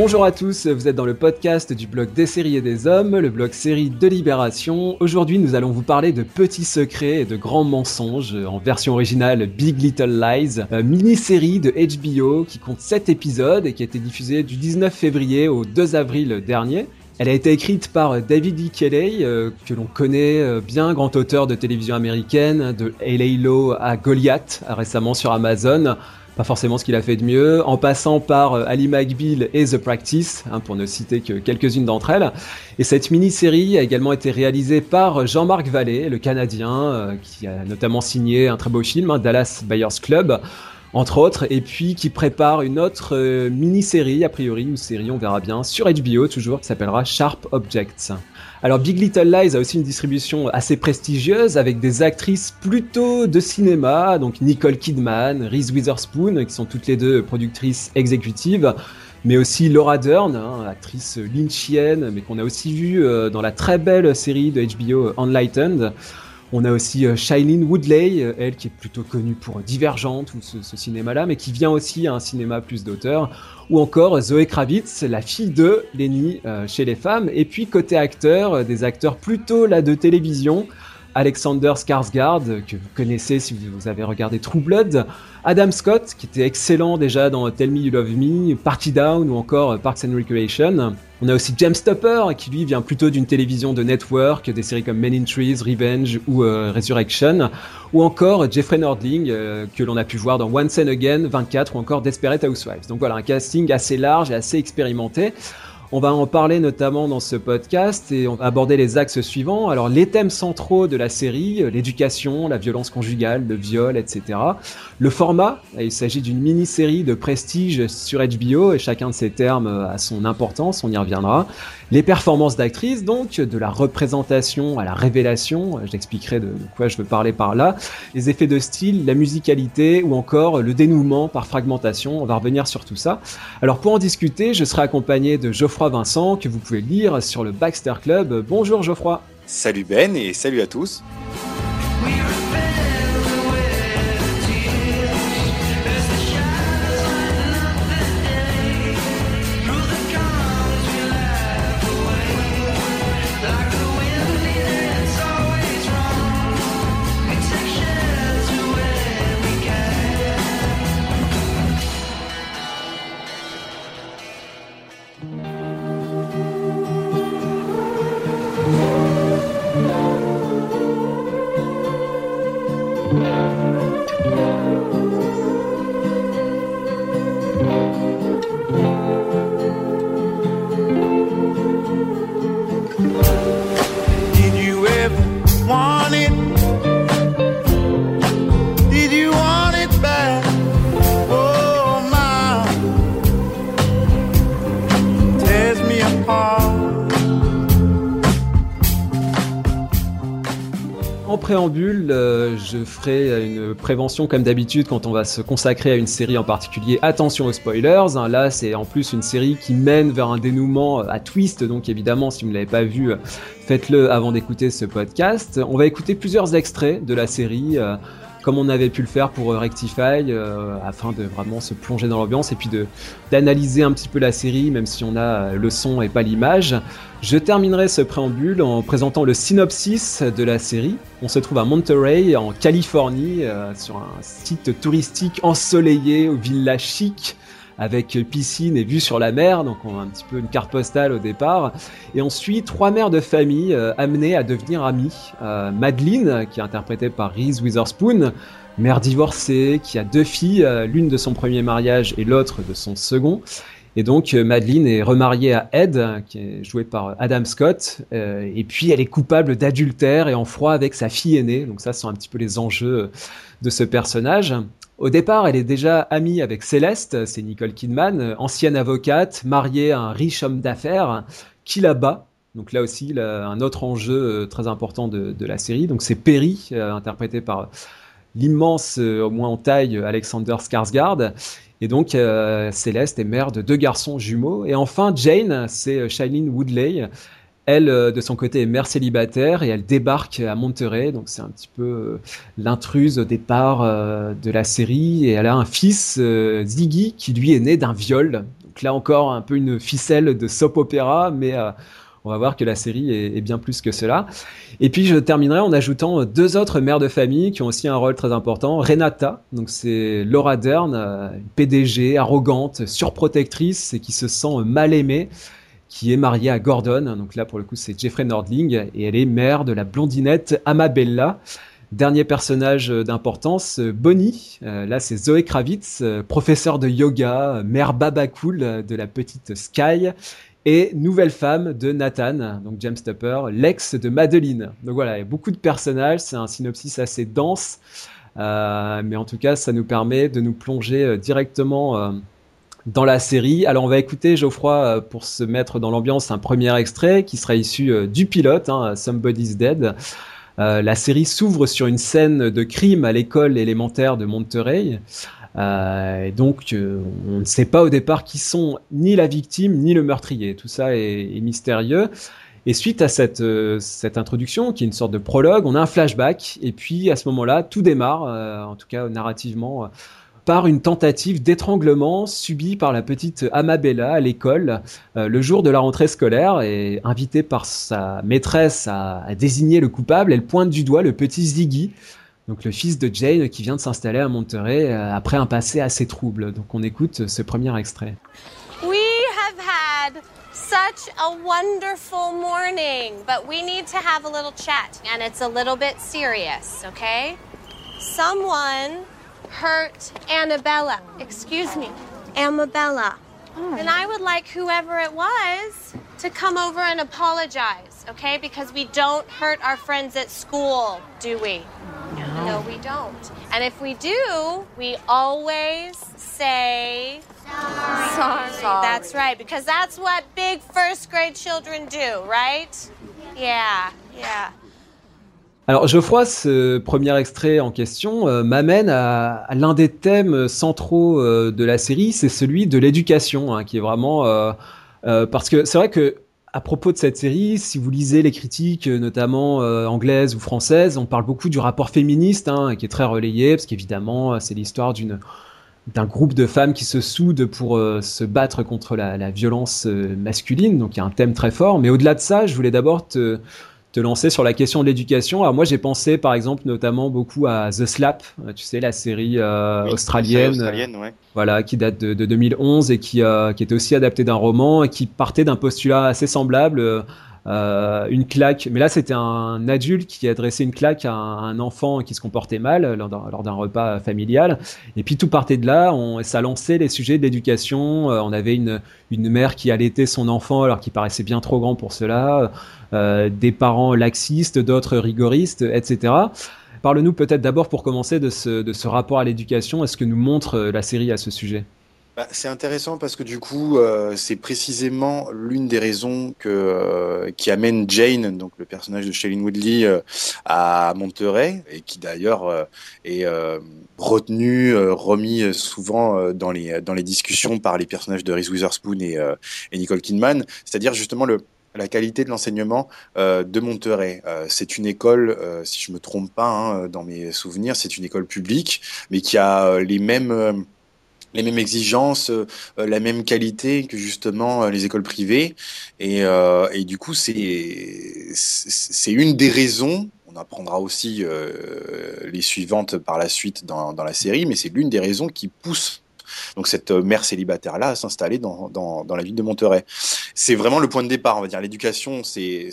Bonjour à tous, vous êtes dans le podcast du blog des séries et des hommes, le blog série de Libération. Aujourd'hui, nous allons vous parler de petits secrets et de grands mensonges en version originale Big Little Lies, mini-série de HBO qui compte 7 épisodes et qui a été diffusée du 19 février au 2 avril dernier. Elle a été écrite par David E. Kelley, euh, que l'on connaît euh, bien, grand auteur de télévision américaine, de Halo à Goliath, récemment sur Amazon, pas forcément ce qu'il a fait de mieux, en passant par euh, Ali McBeal et The Practice, hein, pour ne citer que quelques-unes d'entre elles. Et cette mini-série a également été réalisée par Jean-Marc Vallée, le Canadien, euh, qui a notamment signé un très beau film, hein, Dallas Buyers Club entre autres, et puis qui prépare une autre euh, mini-série, a priori une série, on verra bien, sur HBO toujours, qui s'appellera Sharp Objects. Alors Big Little Lies a aussi une distribution assez prestigieuse avec des actrices plutôt de cinéma, donc Nicole Kidman, Reese Witherspoon, qui sont toutes les deux productrices exécutives, mais aussi Laura Dern, hein, actrice lynchienne, mais qu'on a aussi vue euh, dans la très belle série de HBO Enlightened. On a aussi euh, Shailene Woodley, euh, elle qui est plutôt connue pour Divergente ou ce, cinéma-là, mais qui vient aussi à un cinéma plus d'auteur. Ou encore Zoé Kravitz, la fille de Lenny euh, chez les femmes. Et puis côté acteur, des acteurs plutôt là de télévision. Alexander Skarsgård, que vous connaissez si vous avez regardé True Blood, Adam Scott, qui était excellent déjà dans Tell Me You Love Me, Party Down ou encore Parks and Recreation. On a aussi James Topper, qui lui vient plutôt d'une télévision de network, des séries comme Men in Trees, Revenge ou euh, Resurrection, ou encore Jeffrey Nordling, euh, que l'on a pu voir dans Once and Again, 24 ou encore Desperate Housewives. Donc voilà, un casting assez large et assez expérimenté. On va en parler notamment dans ce podcast et on va aborder les axes suivants. Alors les thèmes centraux de la série, euh, l'éducation, la violence conjugale, le viol, etc. Le format, il s'agit d'une mini-série de prestige sur HBO et chacun de ces termes a son importance, on y reviendra. Les performances d'actrices, donc, de la représentation à la révélation, j'expliquerai de quoi je veux parler par là, les effets de style, la musicalité ou encore le dénouement par fragmentation, on va revenir sur tout ça. Alors pour en discuter, je serai accompagné de Geoffroy Vincent, que vous pouvez lire sur le Baxter Club. Bonjour Geoffroy. Salut Ben et salut à tous. Préambule, euh, je ferai une prévention comme d'habitude quand on va se consacrer à une série en particulier. Attention aux spoilers. Hein. là, c'est en plus une série qui mène vers un dénouement à twist. Donc évidemment, si vous ne l'avez pas vu, faites-le avant d'écouter ce podcast. On va écouter plusieurs extraits de la série. Euh, comme on avait pu le faire pour euh, Rectify, afin de vraiment se plonger dans l'ambiance et puis d'analyser un petit peu la série, même si on a le son et pas l'image. Je terminerai ce préambule en présentant le synopsis de la série. On se trouve à Monterey, en Californie, euh, sur un site touristique ensoleillé, au village chic, avec piscine et vue sur la mer, donc on a un petit peu une carte postale au départ. Et on suit trois mères de famille euh, amenées à devenir amies. Euh, Madeline, qui est interprétée par Reese Witherspoon, mère divorcée, qui a deux filles, l'une de son premier mariage et l'autre de son second. Et donc euh, Madeline est remariée à Ed, qui est joué par Adam Scott, euh, et puis elle est coupable d'adultère et en froid avec sa fille aînée. Donc ça, ce sont un petit peu les enjeux de ce personnage. Au départ, elle est déjà amie avec Céleste, c'est Nicole Kidman, ancienne avocate, mariée à un riche homme d'affaires, qui la bat. Donc là aussi, un autre enjeu euh, très important de, la série. Donc c'est Perry, interprété par l'immense, au moins en taille, Alexander Skarsgård. Et donc, euh, Céleste est mère de deux garçons jumeaux. Et enfin, Jane, c'est euh, Shailene Woodley. Elle, euh, de son côté, est mère célibataire et elle débarque à Monterey. Donc, c'est un petit peu l'intruse au départ de la série. Et elle a un fils, Ziggy, qui lui est né d'un viol. Donc là encore, un peu une ficelle de soap opéra, mais on va voir que la série est, bien plus que cela. Et puis je terminerai en ajoutant deux autres mères de famille qui ont aussi un rôle très important. Renata, donc c'est Laura Dern, euh, PDG, arrogante, surprotectrice et qui se sent mal aimée qui est mariée à Gordon. Donc là, pour le coup, c'est Jeffrey Nordling et elle est mère de la blondinette Amabella. Dernier personnage d'importance, Bonnie. Euh, là, c'est Zoé Kravitz, euh, professeur de yoga, mère baba cool de la petite Sky et Nouvelle femme de Nathan, donc James Tupper, l'ex de Madeline. Donc voilà, il y a beaucoup de personnages, c'est un synopsis assez dense, euh, mais en tout cas, ça nous permet de nous plonger euh, directement euh, dans la série. Alors on va écouter Geoffroy pour se mettre dans l'ambiance un premier extrait qui sera issu du pilote, hein, Somebody's Dead. la série s'ouvre sur une scène de crime à l'école élémentaire de Monterey. Euh, donc, euh, on ne sait pas au départ qui sont ni la victime ni le meurtrier. Tout ça est, mystérieux. Et suite à cette, euh, cette introduction, qui est une sorte de prologue, on a un flashback. Et puis, à ce moment-là, tout démarre, en tout cas narrativement, par une tentative d'étranglement subie par la petite Amabella à l'école le jour de la rentrée scolaire. Et invitée par sa maîtresse à, désigner le coupable, elle pointe du doigt le petit Ziggy, donc le fils de Jane qui vient de s'installer à Monterey euh, après un passé assez trouble. Donc on écoute ce premier extrait. Such a wonderful morning, but we need to have a little chat and it's a little bit serious, okay? Someone hurt Annabella. Excuse me, Amabella. Oh. And I would like whoever it was to come over and apologize, okay? Because we don't hurt our friends at school, do we? No. we don't. And if we do, we always say sorry. sorry. That's right, because that's what big first grade children do, right? Yeah, yeah. Alors Geoffroy, ce premier extrait en question euh, m'amène à, l'un des thèmes centraux euh, de la série, c'est celui de l'éducation, hein, qui est vraiment euh, parce que c'est vrai que à propos de cette série, si vous lisez les critiques, notamment anglaises ou françaises, on parle beaucoup du rapport féministe, hein, qui est très relayé, parce qu'évidemment, c'est l'histoire d'une d'un groupe de femmes qui se soudent pour se battre contre la violence masculine. Donc il y a un thème très fort. Mais au-delà de ça, je voulais d'abord te, te lancer sur la question de l'éducation. Alors moi j'ai pensé par exemple notamment beaucoup à The Slap, euh, tu sais la série euh, australienne, voilà qui date de, 2011 et qui, euh, qui était aussi adaptée d'un roman et qui partait d'un postulat assez semblable. Une claque, mais là c'était un adulte qui adressait une claque à un, enfant qui se comportait mal lors d'un repas familial. Et puis tout partait de là, on, ça lançait les sujets de l'éducation. on avait une, une mère qui allaitait son enfant alors qu'il paraissait bien trop grand pour cela. Euh, des parents laxistes, d'autres rigoristes, etc. Parle-nous peut-être d'abord pour commencer de ce, de ce rapport à l'éducation. Est-ce que nous montre euh, la série à ce sujet? Bah, c'est intéressant parce que du coup, euh, c'est précisément l'une des raisons que, qui amène Jane, donc le personnage de Shailene Woodley, à Monterey, et qui d'ailleurs est retenu, remis souvent dans les, dans les discussions par les personnages de Reese Witherspoon et, et Nicole Kidman, c'est-à-dire justement le, la qualité de l'enseignement euh, de Monterey. Euh, c'est une école, euh, si je me trompe pas hein, dans mes souvenirs, c'est une école publique, mais qui a les mêmes les mêmes exigences, la même qualité que justement les écoles privées. Et, du coup, c'est une des raisons. On apprendra aussi les suivantes par la suite dans, dans la série, mais c'est l'une des raisons qui pousse donc cette euh, mère célibataire-là à s'installer dans, dans, dans, la ville de Monterey. C'est vraiment le point de départ, on va dire. L'éducation, c'est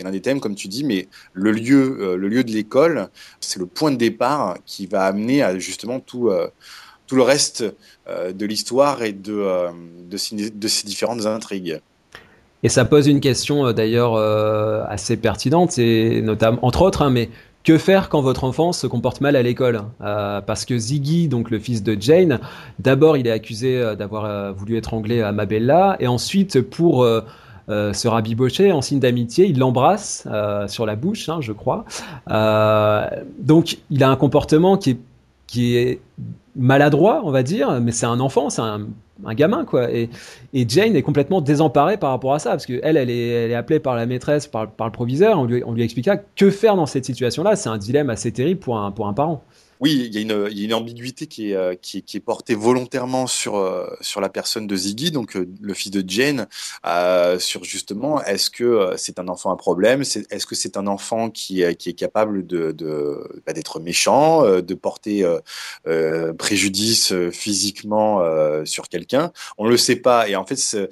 l'un des thèmes, comme tu dis, mais le lieu, euh, le lieu de l'école, c'est le point de départ qui va amener à justement tout, euh, tout le reste de l'histoire et de, ces, de ces différentes intrigues. Et ça pose une question d'ailleurs assez pertinente, et notamment entre autres, hein, mais que faire quand votre enfant se comporte mal à l'école euh, Parce que Ziggy, donc le fils de Jane, d'abord il est accusé euh, d'avoir euh, voulu étrangler Amabella, et ensuite pour se rabibocher en signe d'amitié, il l'embrasse sur la bouche, hein, je crois. donc il a un comportement qui est maladroit, on va dire, mais c'est un enfant, c'est un, gamin, quoi. Et, Jane est complètement désemparée par rapport à ça, parce qu'elle, elle est, elle est appelée par la maîtresse, par, le proviseur, on lui, on lui expliqua que faire dans cette situation-là. C'est un dilemme assez terrible pour un, pour un parent. Oui, il y, a une, il y a une ambiguïté qui est, euh, qui, est, qui est portée volontairement sur, euh, sur la personne de Ziggy, donc euh, le fils de Jane, euh, sur justement est-ce que c'est un enfant à problème, est-ce que c'est un enfant qui, qui est capable de, bah, d'être méchant, de porter euh, préjudice physiquement sur quelqu'un? On le sait pas, et en fait c'est,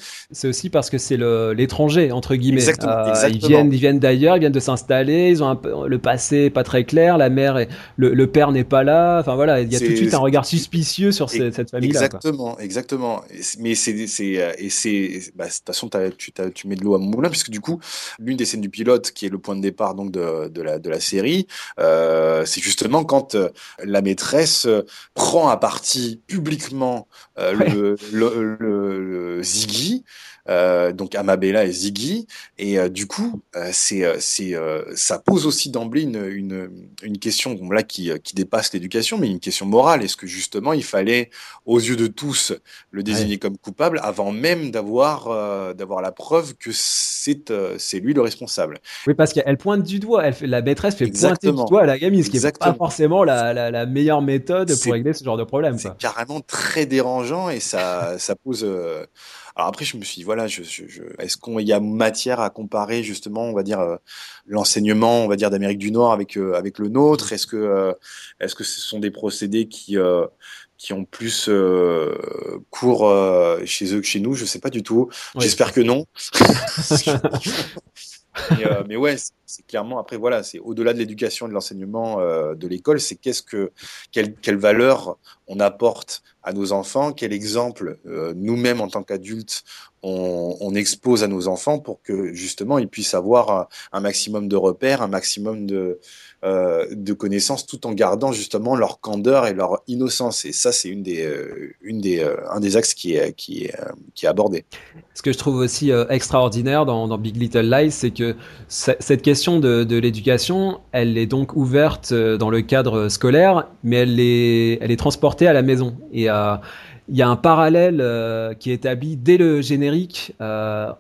aussi parce que c'est l'étranger entre guillemets. Exactement, exactement. Ils viennent, ils viennent d'ailleurs, ils viennent de s'installer, ils ont un le passé pas très clair, la mère, et, le, le père n'est pas là. Enfin voilà, il y a tout de suite un regard suspicieux sur cette, cette famille-là. Exactement, exactement. Mais c'est, c'est, euh, et c'est, bah, de toute façon, tu, tu mets de l'eau à mon moulin, puisque du coup, l'une des scènes du pilote, qui est le point de départ donc de, de la, de la série, euh, c'est justement quand euh, la maîtresse prend à partie publiquement euh, ouais. le, le, le, le, Ziggy. Euh, donc Amabella et Ziggy. Et euh, du coup, euh, c'est, c'est, ça pose aussi d'emblée une, une, une question bon, là qui, qui dépasse l'éducation, mais une question morale. Est-ce que justement il fallait, aux yeux de tous, le désigner ouais. comme coupable avant même d'avoir, d'avoir la preuve que c'est, c'est lui le responsable? Oui, parce qu'elle pointe du doigt. Elle fait, la maîtresse fait Exactement. pointer du doigt à la gamine, ce qui n'est pas forcément la, la, la meilleure méthode pour régler ce genre de problème. C'est carrément très dérangeant et ça, ça pose. Alors après, je me suis dit, voilà, je, je, je... est-ce qu'il y a matière à comparer justement, on va dire, euh, l'enseignement, on va dire, d'Amérique du Nord avec euh, avec le nôtre? Est-ce que euh, est-ce que ce sont des procédés qui qui ont plus cours chez eux que chez nous? Je sais pas du tout. Oui. J'espère que non. mais, euh, mais, ouais, c'est clairement après voilà, c'est au-delà de l'éducation et de l'enseignement euh, de l'école, c'est qu'est-ce que quelle, quelle valeur on apporte à nos enfants, quel exemple euh, nous-mêmes en tant qu'adultes on, expose à nos enfants pour que justement ils puissent avoir un maximum de repères, un maximum de euh, de connaissances, tout en gardant justement leur candeur et leur innocence. Et ça, c'est une des, euh, euh, un des axes qui est, qui est, qui est abordé. Ce que je trouve aussi extraordinaire dans, Big Little Lies, c'est que cette question de, de l'éducation, elle est donc ouverte dans le cadre scolaire, mais elle est, elle est transportée à la maison. Et il y a un parallèle qui est établi dès le générique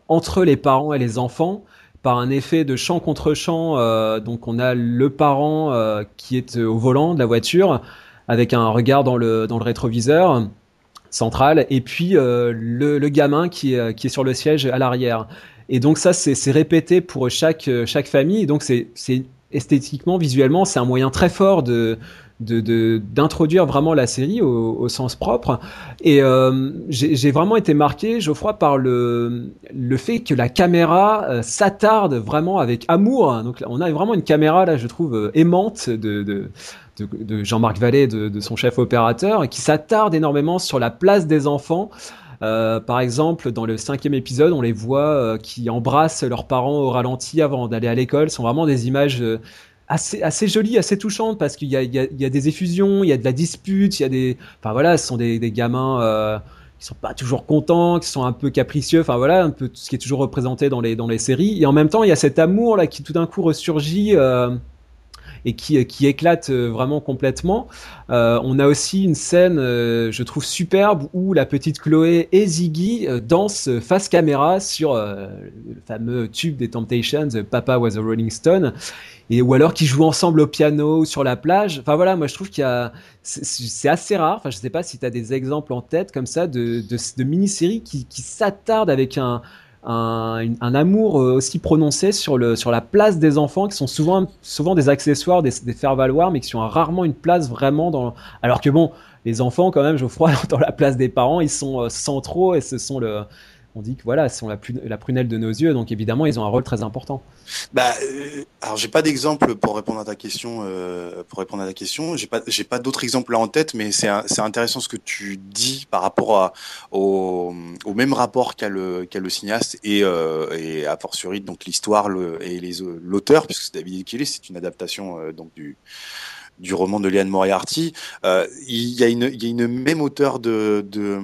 entre les parents et les enfants par un effet de champ contre champ. Euh, donc on a le parent euh, qui est au volant de la voiture avec un regard dans le, dans le rétroviseur central et puis euh, le, le, gamin qui est, qui est sur le siège à l'arrière. Et donc ça c'est répété pour chaque, chaque famille. Et donc c'est esthétiquement, visuellement, c'est un moyen très fort de d'introduire de, vraiment la série au, au sens propre. Et euh, j'ai vraiment été marqué, Geoffroy, par le, le fait que la caméra euh, s'attarde vraiment avec amour. Donc on a vraiment une caméra, là, je trouve, euh, aimante de, de de, de Jean-Marc Vallée, de, de, son chef opérateur, qui s'attarde énormément sur la place des enfants. Euh, par exemple, dans le cinquième épisode, on les voit euh, qui embrassent leurs parents au ralenti avant d'aller à l'école. Ce sont vraiment des images euh, assez, assez jolies, assez touchantes parce qu'il y a, des effusions, il y a de la dispute, il y a des, enfin voilà, ce sont des, gamins euh, qui sont pas toujours contents, qui sont un peu capricieux, enfin voilà, un peu ce qui est toujours représenté dans les dans les séries. Et en même temps, il y a cet amour là qui tout d'un coup ressurgit. Euh, et qui, qui éclate vraiment complètement. Euh, on a aussi une scène, euh, je trouve superbe, où la petite Chloé et Ziggy euh, dansent face caméra sur le fameux tube des Temptations, Papa was a Rolling Stone et ou alors qui jouent ensemble au piano sur la plage. Enfin voilà, moi je trouve qu'il y a c'est assez rare. Enfin je sais pas si tu as des exemples en tête comme ça de, de, de mini-séries qui, qui s'attardent avec un, un, amour aussi prononcé sur, le, sur la place des enfants, qui sont souvent, souvent des accessoires, des, faire-valoir, mais qui ont rarement une place vraiment dans. Alors que bon, les enfants, quand même, Geoffroy, dans la place des parents, ils sont centraux et ce sont le, on dit que voilà, sont la, la, prunelle de nos yeux, donc évidemment, ils ont un rôle très important. Bah, euh, alors j'ai pas d'exemple pour répondre à ta question. Euh, pour répondre à ta question, j'ai pas, pas d'autres exemples là en tête, mais c'est, intéressant ce que tu dis par rapport au, au même rapport qu'a le, le cinéaste et, euh, et a fortiori donc l'histoire le, et les, l'auteur, puisque c'est David Kelly, c'est une adaptation euh, donc du du roman de Liane Moriarty. Euh, il y a une, y a une même auteur de, de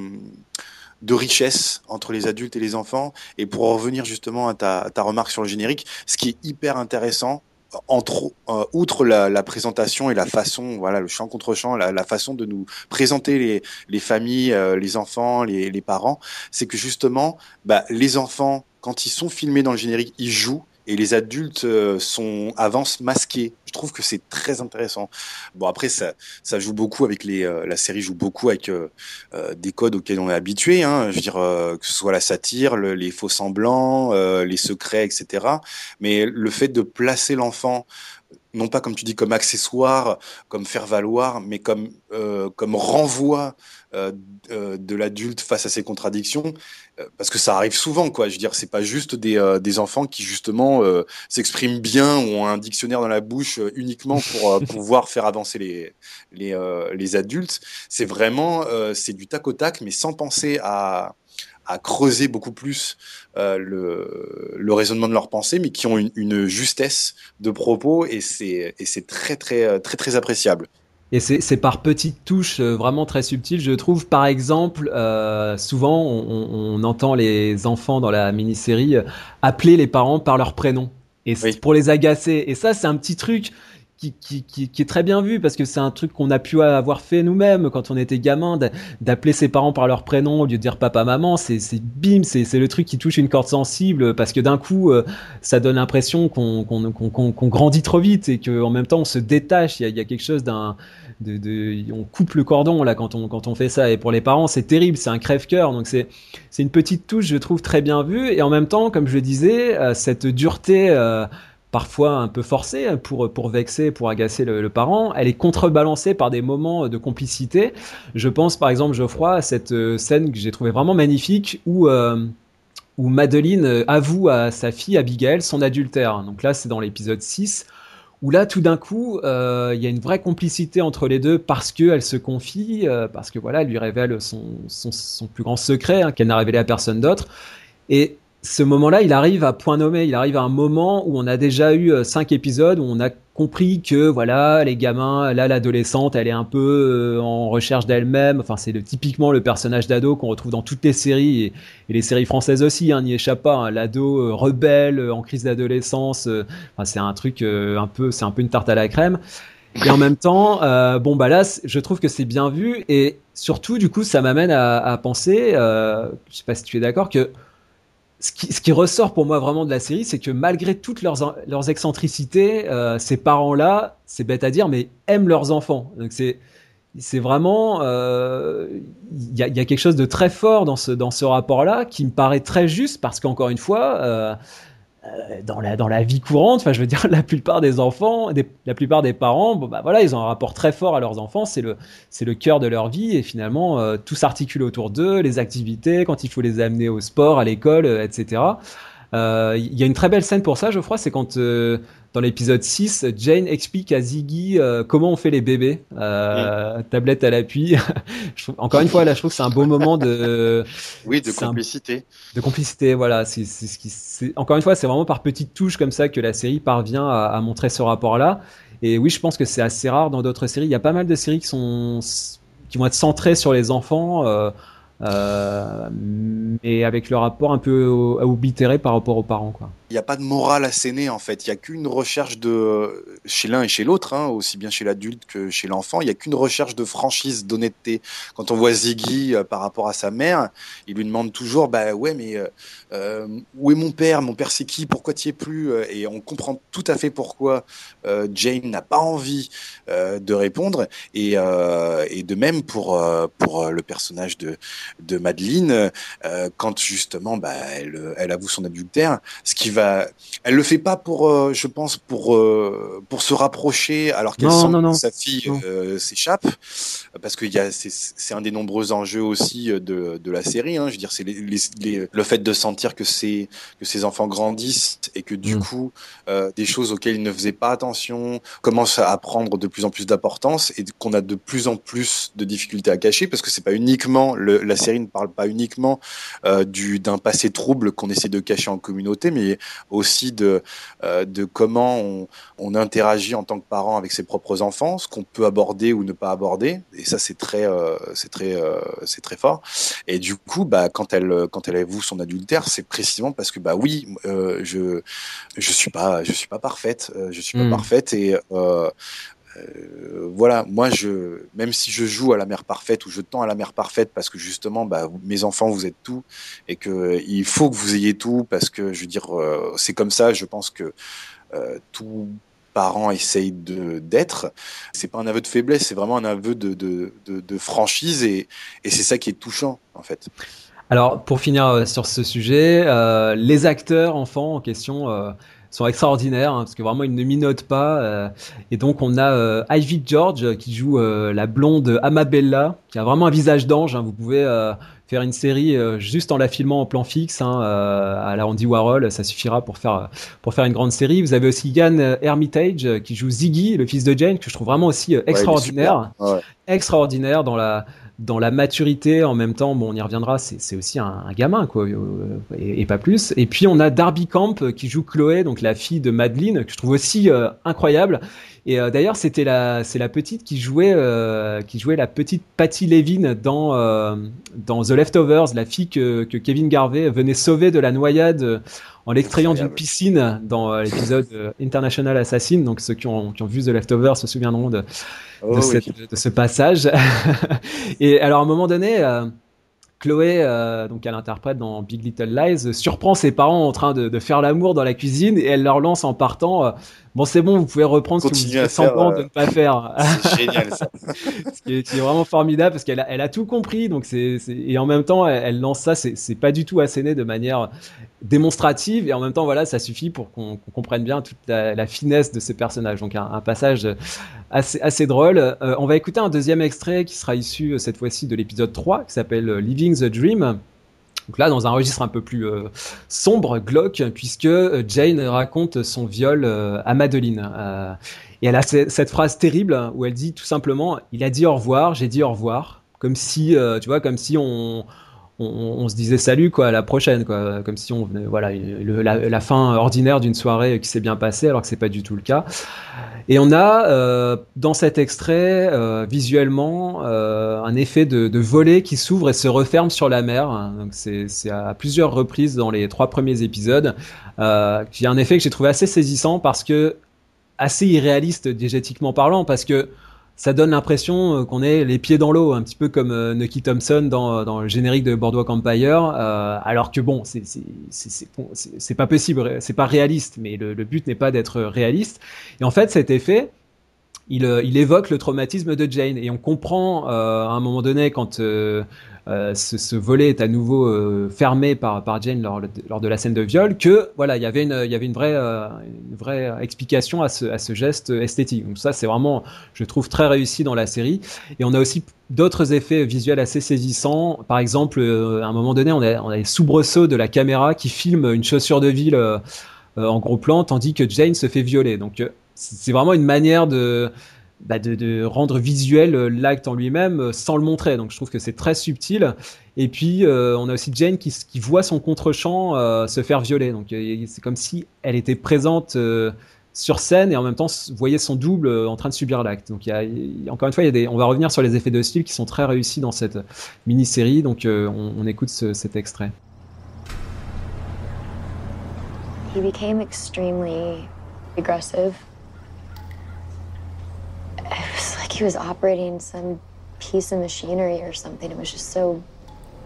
de richesse entre les adultes et les enfants. Et pour revenir justement à ta, ta remarque sur le générique, ce qui est hyper intéressant, entre euh, outre la, la, présentation et la façon, voilà, le champ contre champ, la, la façon de nous présenter les, les familles, euh, les enfants, les, les parents, c'est que justement, bah, les enfants, quand ils sont filmés dans le générique, ils jouent et les adultes euh, sont avancent masqués. Je trouve que c'est très intéressant. Bon après ça, ça joue beaucoup avec les, la série joue beaucoup avec des codes auxquels on est habitué. Hein, je veux dire que ce soit la satire, les faux semblants, les secrets, etc. Mais le fait de placer l'enfant non pas comme tu dis comme accessoire, comme faire valoir, mais comme euh, comme renvoi euh, euh, de l'adulte face à ses contradictions, parce que ça arrive souvent, quoi. Je veux dire, c'est pas juste des, des enfants qui justement s'expriment bien ou ont un dictionnaire dans la bouche uniquement pour pouvoir faire avancer les les, les adultes. C'est vraiment c'est du tac au tac, mais sans penser à à creuser beaucoup plus euh, le, le, raisonnement de leur pensée, mais qui ont une, une justesse de propos et c'est très très très très appréciable. Et c'est par petites touches euh, vraiment très subtiles, je trouve. Par exemple, euh, souvent on, on, entend les enfants dans la mini-série euh, appeler les parents par leur prénom. Et pour les agacer. Et ça, c'est un petit truc qui, qui, qui, est très bien vu parce que c'est un truc qu'on a pu avoir fait nous-mêmes quand on était gamin, d'appeler ses parents par leur prénom au lieu de dire papa, maman. C'est bim, c'est le truc qui touche une corde sensible parce que d'un coup, ça donne l'impression qu'on grandit trop vite et qu'en même temps, on se détache. Il y a, il y a quelque chose d'un. De, on coupe le cordon là quand on, quand on fait ça et pour les parents c'est terrible c'est un crève-cœur donc c'est c'est une petite touche je trouve très bien vue et en même temps comme je le disais euh, cette dureté euh, parfois un peu forcée pour, pour vexer, pour agacer le, parent. Elle est contrebalancée par des moments de complicité. Je pense par exemple, Geoffroy, à cette euh, scène que j'ai trouvée vraiment magnifique où, euh, où Madeline avoue à sa fille Abigail son adultère. Donc là, c'est dans l'épisode 6 où là, tout d'un coup, euh, il y a une vraie complicité entre les deux parce qu'elle se confie, parce que voilà, elle lui révèle son, son, son plus grand secret hein, qu'elle n'a révélé à personne d'autre. Et ce moment-là, il arrive à point nommé. Il arrive à un moment où on a déjà eu euh, cinq épisodes où on a compris que voilà, les gamins, là, l'adolescente, elle est un peu euh, en recherche d'elle-même. Enfin, c'est typiquement le personnage d'ado qu'on retrouve dans toutes les séries et, les séries françaises aussi. Hein, n'y échappe pas. Hein, L'ado euh, rebelle en crise d'adolescence. c'est un truc un peu, c'est un peu une tarte à la crème. Et en même temps, bon bah là, je trouve que c'est bien vu et surtout, du coup, ça m'amène à, à penser, je sais pas si tu es d'accord, que ce qui, ce qui, ressort pour moi vraiment de la série, c'est que malgré toutes leurs, leurs excentricités, euh, ces parents-là, c'est bête à dire, mais aiment leurs enfants. Donc c'est c'est vraiment il euh, y, a, y, a, quelque chose de très fort dans ce dans ce rapport-là qui me paraît très juste parce qu'encore une fois, euh, euh, dans la dans la vie courante, enfin je veux dire la plupart des enfants, des, la plupart des parents, bon bah voilà, ils ont un rapport très fort à leurs enfants, c'est le c'est le cœur de leur vie et finalement euh, tout s'articule autour d'eux, les activités, quand il faut les amener au sport, à l'école, euh, etc. Il y a une très belle scène pour ça, je crois, c'est quand dans l'épisode 6, Jane explique à Ziggy euh, comment on fait les bébés, euh, tablette à l'appui. Encore une fois, là, je trouve que c'est un beau moment de. Oui, de complicité. De complicité, voilà. C'est ce qui. Encore une fois, c'est vraiment par petites touches comme ça que la série parvient à, à montrer ce rapport-là. Et oui, je pense que c'est assez rare dans d'autres séries. Il y a pas mal de séries qui sont qui vont être centrées sur les enfants. Euh, euh, mais avec le rapport un peu obitéré par rapport aux parents. Quoi. Il n'y a pas de morale assénée en fait. Il n'y a qu'une recherche de chez l'un et chez l'autre, hein, aussi bien chez l'adulte que chez l'enfant. Il n'y a qu'une recherche de franchise, d'honnêteté. Quand on voit Ziggy euh, par rapport à sa mère, il lui demande toujours, bah ouais, mais euh, euh où est mon père? Mon père c'est qui? Pourquoi tu es plus? Et on comprend tout à fait pourquoi Jane n'a pas envie de répondre. Et, de même pour pour le personnage de de Madeleine, quand justement, bah, elle, elle avoue son adultère, ce qui va elle le fait pas pour, euh, je pense, pour euh, pour se rapprocher alors qu'elle sent que sa fille euh, s'échappe, parce que c'est un des nombreux enjeux aussi de, de la série. Hein. Je veux dire, c'est le fait de sentir que c'est que ses enfants grandissent et que du mm. coup des choses auxquelles ils ne faisaient pas attention commencent à prendre de plus en plus d'importance et qu'on a de plus en plus de difficultés à cacher parce que c'est pas uniquement la série ne parle pas uniquement du d'un passé trouble qu'on essaie de cacher en communauté, mais aussi de, euh, de comment on, on, interagit en tant que parent avec ses propres enfants, ce qu'on peut aborder ou ne pas aborder. Et ça, c'est très, euh, c'est très, euh, c'est très fort. Et du coup, bah, quand elle, quand elle avoue son adultère, c'est précisément parce que, bah oui, je, je suis pas, je suis pas parfaite, je suis pas hmm. parfaite et euh, voilà, moi, je, même si je joue à la mère parfaite ou je tends à la mère parfaite parce que justement, bah, mes enfants, vous êtes tout et que il faut que vous ayez tout parce que, je veux dire, euh, c'est comme ça. Je pense que euh, tout parents essayent de d'être. C'est pas un aveu de faiblesse, c'est vraiment un aveu de, de, de, franchise et, et c'est ça qui est touchant en fait. Alors pour finir euh, sur ce sujet, euh, les acteurs enfants en question euh, sont extraordinaires hein, parce que vraiment ils ne minotent pas. et donc on a Ivy George qui joue la blonde Amabella, qui a vraiment un visage d'ange. Hein. vous pouvez faire une série euh, juste en la filmant en plan fixe hein, euh, à la Andy Warhol, ça suffira pour faire pour faire une grande série. Vous avez aussi Yann Hermitage qui joue Ziggy, le fils de Jane, que je trouve vraiment aussi euh, extraordinaire, extraordinaire dans la dans la maturité en même temps, bon, on y reviendra, c'est aussi un, gamin, quoi, et, pas plus. Et puis on a Darby Camp qui joue Chloé, donc la fille de Madeline, que je trouve aussi incroyable. Et euh, d'ailleurs, c'était la, c'est la petite qui jouait, euh, qui jouait la petite Patty Levin dans euh, dans The Leftovers, la fille que, que Kevin Garvey venait sauver de la noyade en l'extrayant d'une piscine dans l'épisode International Assassin. Donc ceux qui ont, qui ont vu The Leftovers se souviendront de, de, oh de ce passage. et alors à un moment donné. Chloé, donc elle interprète dans Big Little Lies, surprend ses parents en train de, de faire l'amour dans la cuisine et elle leur lance en partant Bon, c'est bon, vous pouvez reprendre Continuer ce que vous de euh, ne pas faire. C'est génial ça. ce, qui est, vraiment formidable parce qu'elle a, elle a tout compris. Donc c'est, et en même temps, elle, lance ça. C'est, pas du tout asséné de manière démonstrative et en même temps, voilà, ça suffit pour qu'on, comprenne bien toute la, finesse de ces personnages. Donc un, passage assez, assez drôle. Euh, on va écouter un deuxième extrait qui sera issu cette fois-ci de l'épisode 3 qui s'appelle Living the Dream. Donc là, dans un registre un peu plus euh, sombre, glauque, puisque euh, Jane raconte son viol euh, à Madeline. et elle a cette phrase terrible où elle dit tout simplement "Il a dit au revoir, j'ai dit au revoir", comme si, tu vois, comme si on on, se disait salut quoi à la prochaine quoi. Comme si on voilà la, fin ordinaire d'une soirée qui s'est bien passée alors que c'est pas du tout le cas. Et on a euh, dans cet extrait euh, visuellement euh, un effet de, de volet qui s'ouvre et se referme sur la mer. Donc c'est à plusieurs reprises dans les trois premiers épisodes qui est un effet que j'ai trouvé assez saisissant parce que assez irréaliste diégétiquement parlant parce que ça donne l'impression euh, qu'on est les pieds dans l'eau, un petit peu comme euh, Nucky Thompson dans, le générique de Boardwalk Empire, euh, alors que bon, c'est c'est pas possible, c'est pas réaliste, mais le, le but n'est pas d'être réaliste. Et en fait, cet effet, il, il, évoque le traumatisme de Jane, et on comprend euh, à un moment donné quand euh, ce, ce, volet est à nouveau euh, fermé par, par Jane lors, lors, de la scène de viol, que voilà, il y avait une, il y avait une vraie, euh, une vraie explication à ce, à ce geste esthétique. Donc ça, c'est vraiment, je trouve très réussi dans la série. Et on a aussi d'autres effets visuels assez saisissants. Par exemple, à un moment donné, on a, on a les soubresauts de la caméra qui filme une chaussure de ville en gros plan, tandis que Jane se fait violer. Donc c'est vraiment une manière de bah de, rendre visuel euh, l'acte en lui-même euh, sans le montrer. Donc je trouve que c'est très subtil. Et puis euh, on a aussi Jane qui, voit son contre-champ se faire violer. Donc c'est comme si elle était présente sur scène et en même temps voyait son double en train de subir l'acte. Donc encore une fois, y a des, on va revenir sur les effets de style qui sont très réussis dans cette mini-série. Donc on, écoute ce, cet extrait. He became extremely aggressive. It was like he was operating some piece of machinery or something. It was just so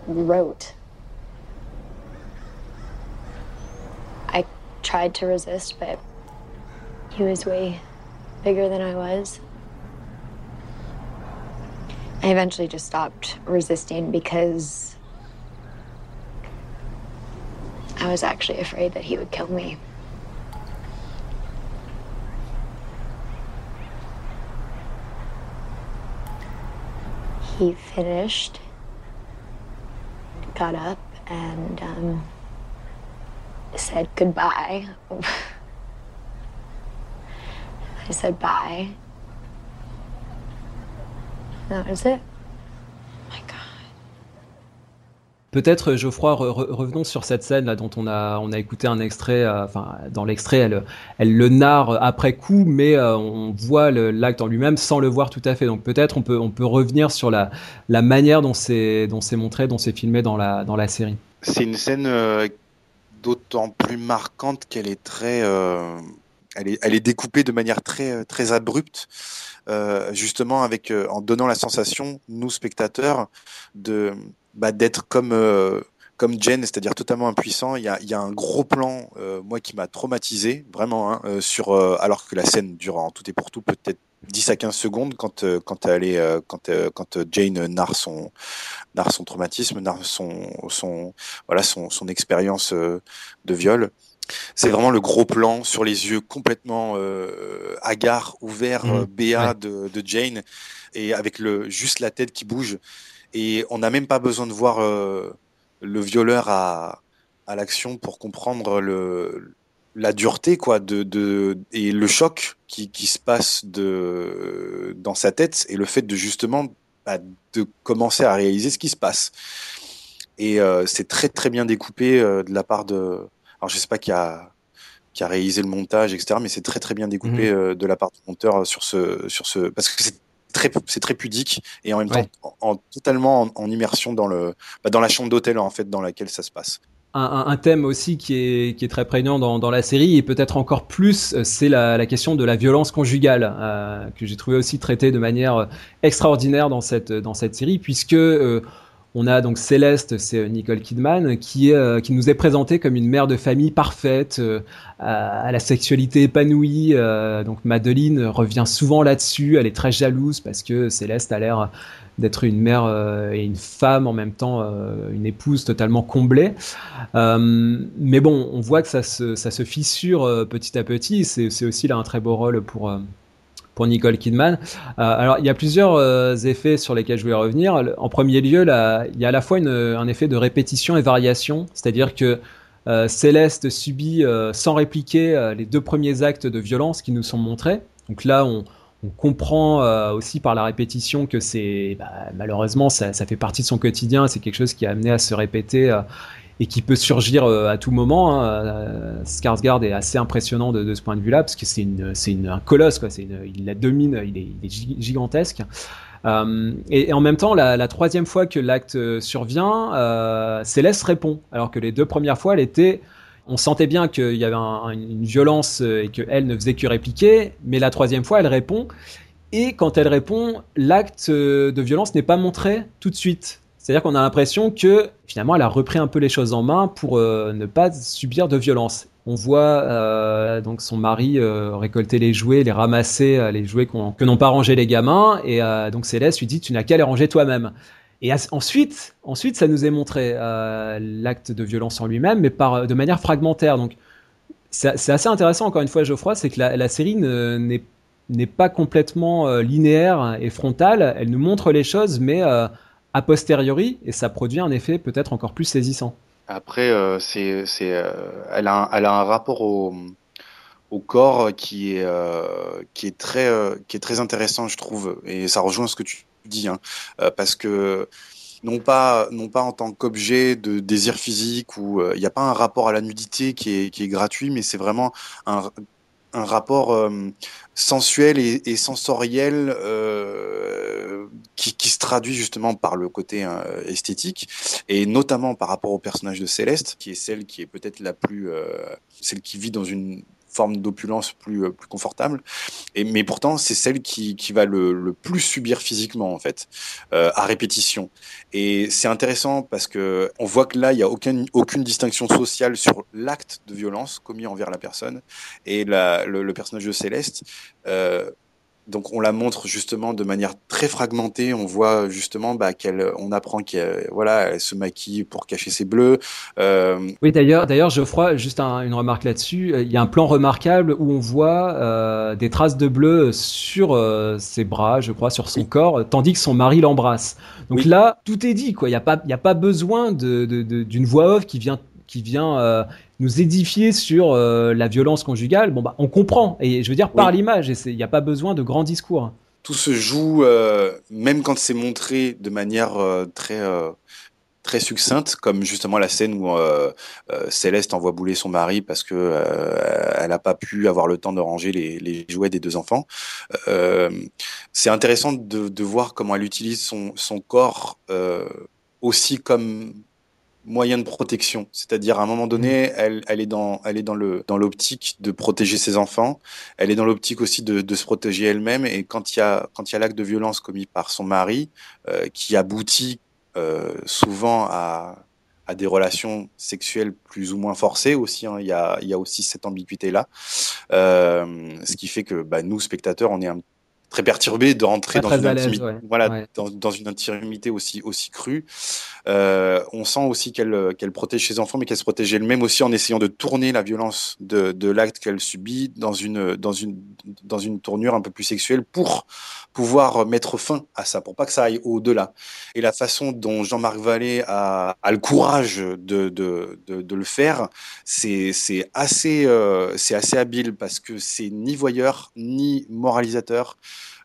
rote. I tried to resist, but he was way bigger than I was. I eventually just stopped resisting because I was actually afraid that he would kill me. He finished, got up, and um, said goodbye. I said bye. That was it. Peut-être, Geoffroy, revenons sur cette scène là dont on a, on a écouté un extrait. Euh, dans l'extrait, elle, le narre après coup, mais euh, on voit l'acte en lui-même sans le voir tout à fait. Donc peut-être on peut, on peut revenir sur la, la manière dont c'est, dont c'est montré, dont c'est filmé dans la, dans la série. C'est une scène euh, d'autant plus marquante qu'elle est très, elle est, elle est découpée de manière très, très abrupte. justement avec en donnant la sensation nous spectateurs de bah, d'être comme euh, comme Jen, c'est-à-dire totalement impuissant. Il y a, il y a un gros plan, euh, moi, qui m'a traumatisé, vraiment, hein, euh, sur, euh, alors que la scène dure en tout et pour tout peut-être 10 à 15 secondes quand, quand, elle est, quand, quand Jane narre son, narre son traumatisme, narre son, son, voilà, son, son expérience de viol. C'est vraiment le gros plan sur les yeux complètement euh, hagards, ouverts, mmh. béats de, de, Jane, et avec le juste la tête qui bouge. Et on n'a même pas besoin de voir le violeur à, à l'action pour comprendre le, la dureté quoi de, de et le choc qui, qui se passe de dans sa tête et le fait de justement bah, de commencer à réaliser ce qui se passe et euh, c'est très très bien découpé euh, de la part de alors je sais pas qui a qui a réalisé le montage etc mais c'est très très bien découpé mhm. euh, de la part du monteur sur ce sur ce parce que c'est très c'est très pudique et en même temps en, totalement en, immersion dans le bah, dans la chambre d'hôtel en fait dans laquelle ça se passe. Un, un, thème aussi qui est, qui est très prégnant dans, dans la série et peut-être encore plus, euh, c'est la, la, question de la violence conjugale euh, que j'ai trouvé aussi traitée de manière extraordinaire dans cette dans cette série puisque euh, on a donc Céleste, c'est Nicole Kidman, qui, euh, qui nous est présentée comme une mère de famille parfaite, euh, à, la sexualité épanouie. Euh, donc Madeline revient souvent là-dessus, elle est très jalouse parce que Céleste a l'air d'être une mère et une femme en même temps, une épouse totalement comblée. mais bon, on voit que ça se, ça se fissure petit à petit. C'est aussi là un très beau rôle pour pour Nicole Kidman. Euh, alors, il y a plusieurs euh, effets sur lesquels je voulais revenir. En premier lieu, il y a à la fois un effet de répétition et variation, c'est-à-dire que euh, Céleste subit sans répliquer les deux premiers actes de violence qui nous sont montrés. Donc là, on, on comprend aussi par la répétition que c'est bah, malheureusement ça, ça, fait partie de son quotidien, c'est quelque chose qui a amené à se répéter et qui peut surgir euh, à tout moment. Hein. Euh, Skarsgård est assez impressionnant de, ce point de vue-là parce que c'est un colosse il la domine, il est, gigantesque. Euh, et, en même temps, la, troisième fois que l'acte survient, Céleste répond, alors que les deux premières fois, elle était, on sentait bien qu'il y avait un, une violence et qu'elle ne faisait que répliquer, mais la troisième fois, elle répond. Et quand elle répond, l'acte de violence n'est pas montré tout de suite. C'est-à-dire qu'on a l'impression que finalement elle a repris un peu les choses en main pour euh, ne pas subir de violence. On voit euh, donc son mari euh, récolter les jouets, les ramasser, les jouets que n'ont pas rangé les gamins, et donc Céleste lui dit tu n'as qu'à les ranger toi-même. Et ensuite, ensuite ça nous est montré l'acte de violence en lui-même, mais par de manière fragmentaire. Donc c'est assez intéressant encore une fois Geoffroy, c'est que la, série n'est pas complètement linéaire et frontale. Elle nous montre les choses, mais a posteriori et ça produit un effet peut-être encore plus saisissant. Après, euh, c'est, c'est, euh, elle, a un, elle a un rapport au, au corps qui est, euh, qui est très, qui est très intéressant, je trouve, et ça rejoint ce que tu dis, hein, parce que non pas, non pas en tant qu'objet de désir physique ou il n'y a pas un rapport à la nudité qui est, qui est gratuit, mais c'est vraiment un, un rapport sensuel et, et sensoriel euh, qui, qui, se traduit justement par le côté euh, esthétique et notamment par rapport au personnage de Céleste qui est celle qui est peut-être la plus celle qui vit dans une forme d'opulence plus, euh, plus confortable. Et, mais pourtant, c'est celle qui, qui va le, le, plus subir physiquement, en fait, euh, à répétition. Et c'est intéressant parce que on voit que là, il n'y a aucune, aucune distinction sociale sur l'acte de violence commis envers la personne. Et la, le, personnage de Céleste euh, donc on la montre justement de manière très fragmentée. On voit justement bah, qu'elle, on apprend qu'elle, voilà, elle se maquille pour cacher ses bleus. Euh... Oui, d'ailleurs, d'ailleurs, Geoffroy, juste un, une remarque là-dessus. Il y a un plan remarquable où on voit euh, des traces de bleu sur euh, ses bras, je crois, sur son corps, tandis que son mari l'embrasse. Donc oui. là, tout est dit, quoi. Il n'y a pas, il y a pas besoin de, de, de, d'une voix off qui vient qui vient euh, nous édifier sur euh, la violence conjugale, bon bah on comprend. Et je veux dire par oui. l'image, il n'y a pas besoin de grands discours. Tout se joue, euh, même quand c'est montré de manière euh, très très succincte, comme justement la scène où euh, euh, Céleste envoie bouler son mari parce que euh, elle n'a pas pu avoir le temps de ranger les, les jouets des deux enfants. c'est intéressant de, de, voir comment elle utilise son, son corps aussi comme moyen de protection. C'est-à-dire, à un moment donné, mmh. elle, elle est dans, elle est dans le, dans l'optique de protéger ses enfants. Elle est dans l'optique aussi de, de se protéger elle-même. Et quand il y a, quand il y a l'acte de violence commis par son mari, euh, qui aboutit euh, souvent à, à des relations sexuelles plus ou moins forcées aussi. Hein. Il, y a, il y a aussi cette ambiguïté-là. Euh, ce qui fait que bah, nous, spectateurs, on est un très perturbé de rentrer dans une, intimité, voilà, Dans, dans, une intimité aussi, aussi crue. Euh, on sent aussi qu'elle qu'elle protège ses enfants, mais qu'elle se protège elle-même aussi en essayant de tourner la violence de, de l'acte qu'elle subit dans une, dans, une, dans une tournure un peu plus sexuelle pour pouvoir mettre fin à ça, pour pas que ça aille au-delà. Et la façon dont Jean-Marc Vallée a, a, le courage de, de, de, de le faire, c'est assez, euh, c'est assez habile parce que c'est ni voyeur, ni moralisateur.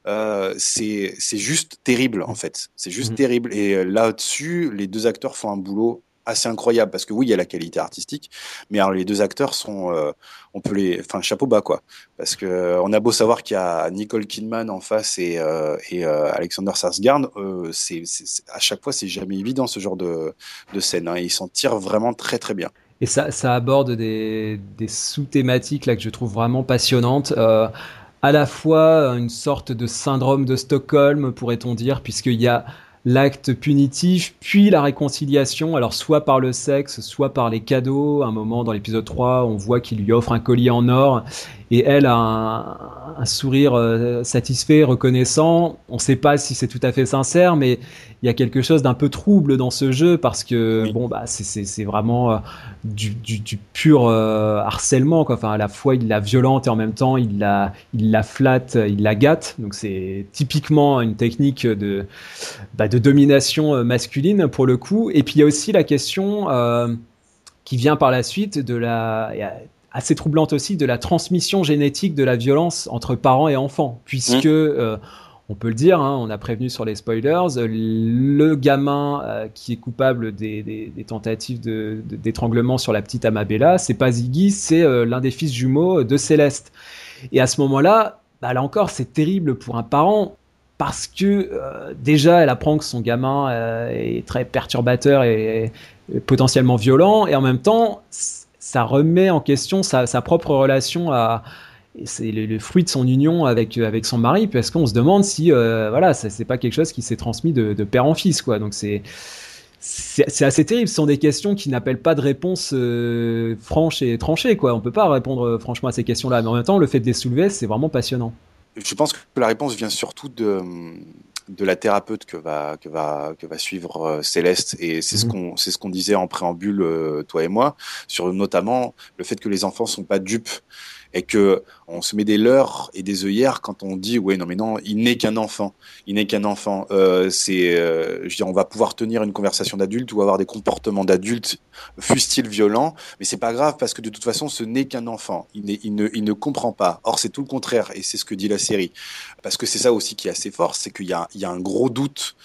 Euh, c'est juste terrible en fait. C'est juste mmh. terrible. Et euh, là-dessus, les deux acteurs font un boulot assez incroyable parce que oui, il y a la qualité artistique, mais alors les deux acteurs sont, euh, on peut les, enfin chapeau bas quoi, parce que on a beau savoir qu'il y a Nicole Kidman en face et, euh, et Alexander Sarsgaard, c'est à chaque fois c'est jamais évident ce genre de, de scène, hein, ils s'en tirent vraiment très très bien. Et ça, ça aborde des, des sous-thématiques là que je trouve vraiment passionnantes à la fois une sorte de syndrome de Stockholm, pourrait-on dire, puisqu'il y a l'acte punitif, puis la réconciliation, alors soit par le sexe, soit par les cadeaux. À un moment dans l'épisode 3, on voit qu'il lui offre un collier en or et elle a un, sourire euh, satisfait, reconnaissant. On ne sait pas si c'est tout à fait sincère, mais il y a quelque chose d'un peu trouble dans ce jeu parce que bon bah c'est vraiment euh, du, du, pur euh, harcèlement quoi. Enfin à la fois il la violente et en même temps il la il la flatte, il la gâte. Donc c'est typiquement une technique de bah, de domination masculine pour le coup. Et puis il y a aussi la question qui vient par la suite de la assez troublante aussi de la transmission génétique de la violence entre parents et enfants, puisque mmh. euh, on peut le dire, hein, on a prévenu sur les spoilers, le gamin euh, qui est coupable des, tentatives d'étranglement sur la petite Amabella, c'est pas Ziggy, c'est euh, l'un des fils jumeaux de Céleste. Et à ce moment-là, bah, là encore, c'est terrible pour un parent parce que déjà, elle apprend que son gamin est très perturbateur et potentiellement violent, et en même temps, ça remet en question sa, propre relation à c'est le, fruit de son union avec avec son mari parce qu'on se demande si euh, voilà c'est pas quelque chose qui s'est transmis de, père en fils quoi donc c'est c'est assez terrible. Ce sont des questions qui n'appellent pas de réponse euh, franche et tranchée. Quoi. On peut pas répondre euh, franchement à ces questions-là. Mais en même temps, le fait de les soulever, c'est vraiment passionnant. Je pense que la réponse vient surtout de, de la thérapeute que va que va que va suivre euh, Céleste et c'est ce mhm. qu'on c'est ce qu'on disait en préambule euh, toi et moi sur notamment le fait que les enfants sont pas dupes et que on se met des leurres et des œillères quand on dit ouais non mais non il n'est qu'un enfant. Il n'est qu'un enfant. Euh, c'est euh, je dire on va pouvoir tenir une conversation d'adulte ou avoir des comportements d'adulte fussent-ils violents mais c'est pas grave parce que de toute façon ce n'est qu'un enfant. Il, il, ne il ne comprend pas. Or c'est tout le contraire et c'est ce que dit la série. Parce que c'est ça aussi qui est assez fort c'est qu'il y a il y a un gros doute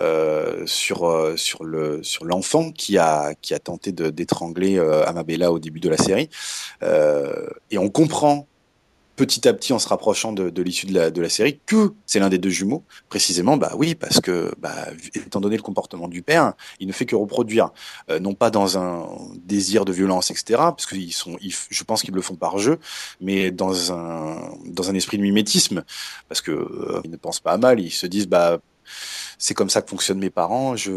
euh, sur euh, sur le sur l'enfant qui a qui a tenté d'étrangler euh, Amabella au début de la série. Euh, et on comprend petit à petit en se rapprochant de, de l'issue de la, de la série que c'est l'un des deux jumeaux. Précisément bah oui parce que bah, étant donné le comportement du père il ne fait que reproduire. Non pas dans un désir de violence etc parce qu'ils sont ils, je pense qu'ils le font par jeu mais dans un dans un esprit de mimétisme. Parce que ils ne pensent pas à mal ils se disent bah c'est comme ça que fonctionnent mes parents, je,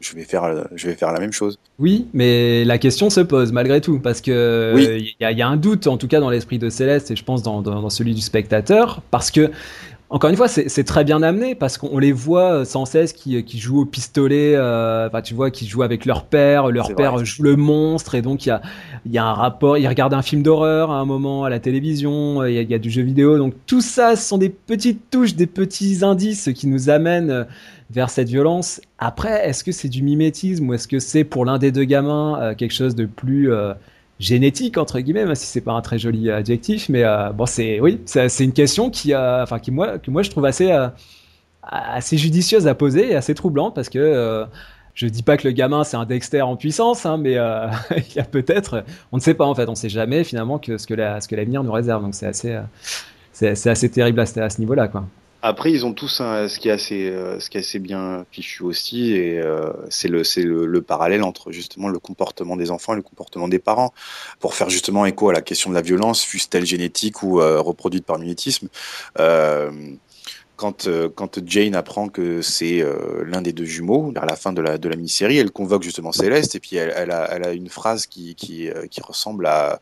je vais faire, je vais faire la même chose. Oui, mais la question se pose malgré tout, parce que il y, a un doute, en tout cas dans l'esprit de Céleste, et je pense dans, dans, celui du spectateur, parce que encore une fois, c'est très bien amené parce qu'on les voit sans cesse qui, qui jouent au pistolet, euh, enfin tu vois, qui jouent avec leur père, leur père joue le monstre et donc il y a, y a un rapport, ils regardent un film d'horreur à un moment à la télévision, il y, a, y, a, du jeu vidéo, donc tout ça ce sont des petites touches, des petits indices qui nous amènent vers cette violence. Après, est-ce que c'est du mimétisme ou est-ce que c'est pour l'un des deux gamins euh, quelque chose de plus... Euh, génétique entre guillemets, même si c'est pas un très joli adjectif, mais euh, bon c'est oui, c'est une question qui, euh, qui moi que moi je trouve assez euh, assez judicieuse à poser et assez troublante parce que je dis pas que le gamin c'est un Dexter en puissance, hein, mais il y a peut-être, on ne sait pas en fait, on sait jamais finalement ce que la, ce l'avenir nous réserve, donc c'est assez c'est assez terrible à, à ce niveau-là quoi. Après, ils ont tous ce qui est assez, euh, ce qui est assez bien fichu aussi, et euh, c'est le, le, le, parallèle entre justement le comportement des enfants et le comportement des parents, pour faire justement écho à la question de la violence, fût-elle génétique ou euh, reproduite par mimétisme. quand, quand Jane apprend que c'est l'un des deux jumeaux, vers la fin de la, de la mini-série, elle convoque justement Céleste et puis elle, elle, a, une phrase qui, qui ressemble à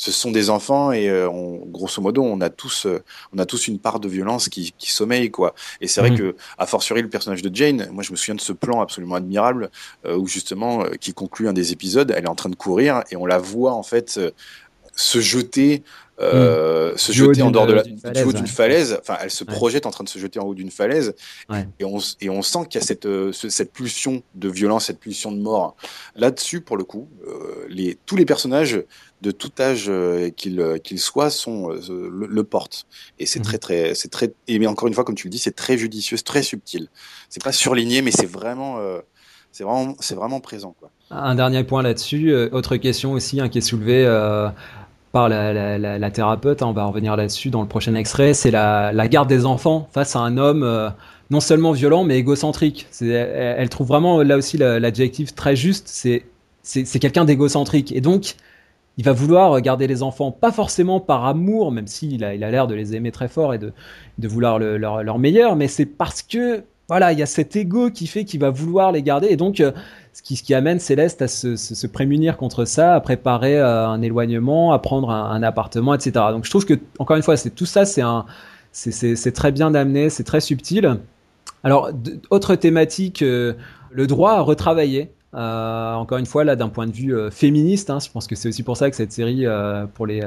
ce sont des enfants et on, grosso modo on a tous on a tous une part de violence qui, qui sommeille quoi et c'est vrai mmh. que a fortiori le personnage de Jane moi je me souviens de ce plan absolument admirable où justement qui conclut un des épisodes elle est en train de courir et on la voit en fait se jeter euh, se jeter en dehors de la, du haut d'une falaise. Enfin, elle se projette en train de se jeter en haut d'une falaise. Et, on, et on sent qu'il y a cette, euh, cette pulsion de violence, cette pulsion de mort. Là-dessus, pour le coup, euh, les, tous les personnages de tout âge euh, qu'ils qu'ils soient sont le, le portent. Et c'est mmh. très, très, c'est très, et mais encore une fois, comme tu le dis, c'est très judicieux, très subtil. C'est pas surligné, mais c'est vraiment, c'est vraiment, c'est vraiment présent, quoi. Un dernier point là-dessus, autre question aussi hein, qui est soulevée par la, la, la, thérapeute, hein, on va revenir là-dessus dans le prochain extrait, c'est la, garde des enfants face à un homme euh, non seulement violent mais égocentrique. Elle, trouve vraiment là aussi l'adjectif très juste, c'est quelqu'un d'égocentrique. Et donc, il va vouloir garder les enfants, pas forcément par amour, même s'il a l'air il a de les aimer très fort et de, de vouloir le, leur, leur meilleur, mais c'est parce que voilà, il y a cet ego qui fait qu'il va vouloir les garder. Et donc, euh, ce, qui, amène Céleste à se, prémunir contre ça, à préparer euh, un éloignement, à prendre un, appartement, etc. Donc, je trouve que, encore une fois, c'est tout ça, c'est très bien amené, c'est très subtil. Alors, autre thématique, euh, le droit à retravailler. Euh, encore une fois, là, d'un point de vue euh, féministe, hein, je pense que c'est aussi pour ça que cette série, euh, pour les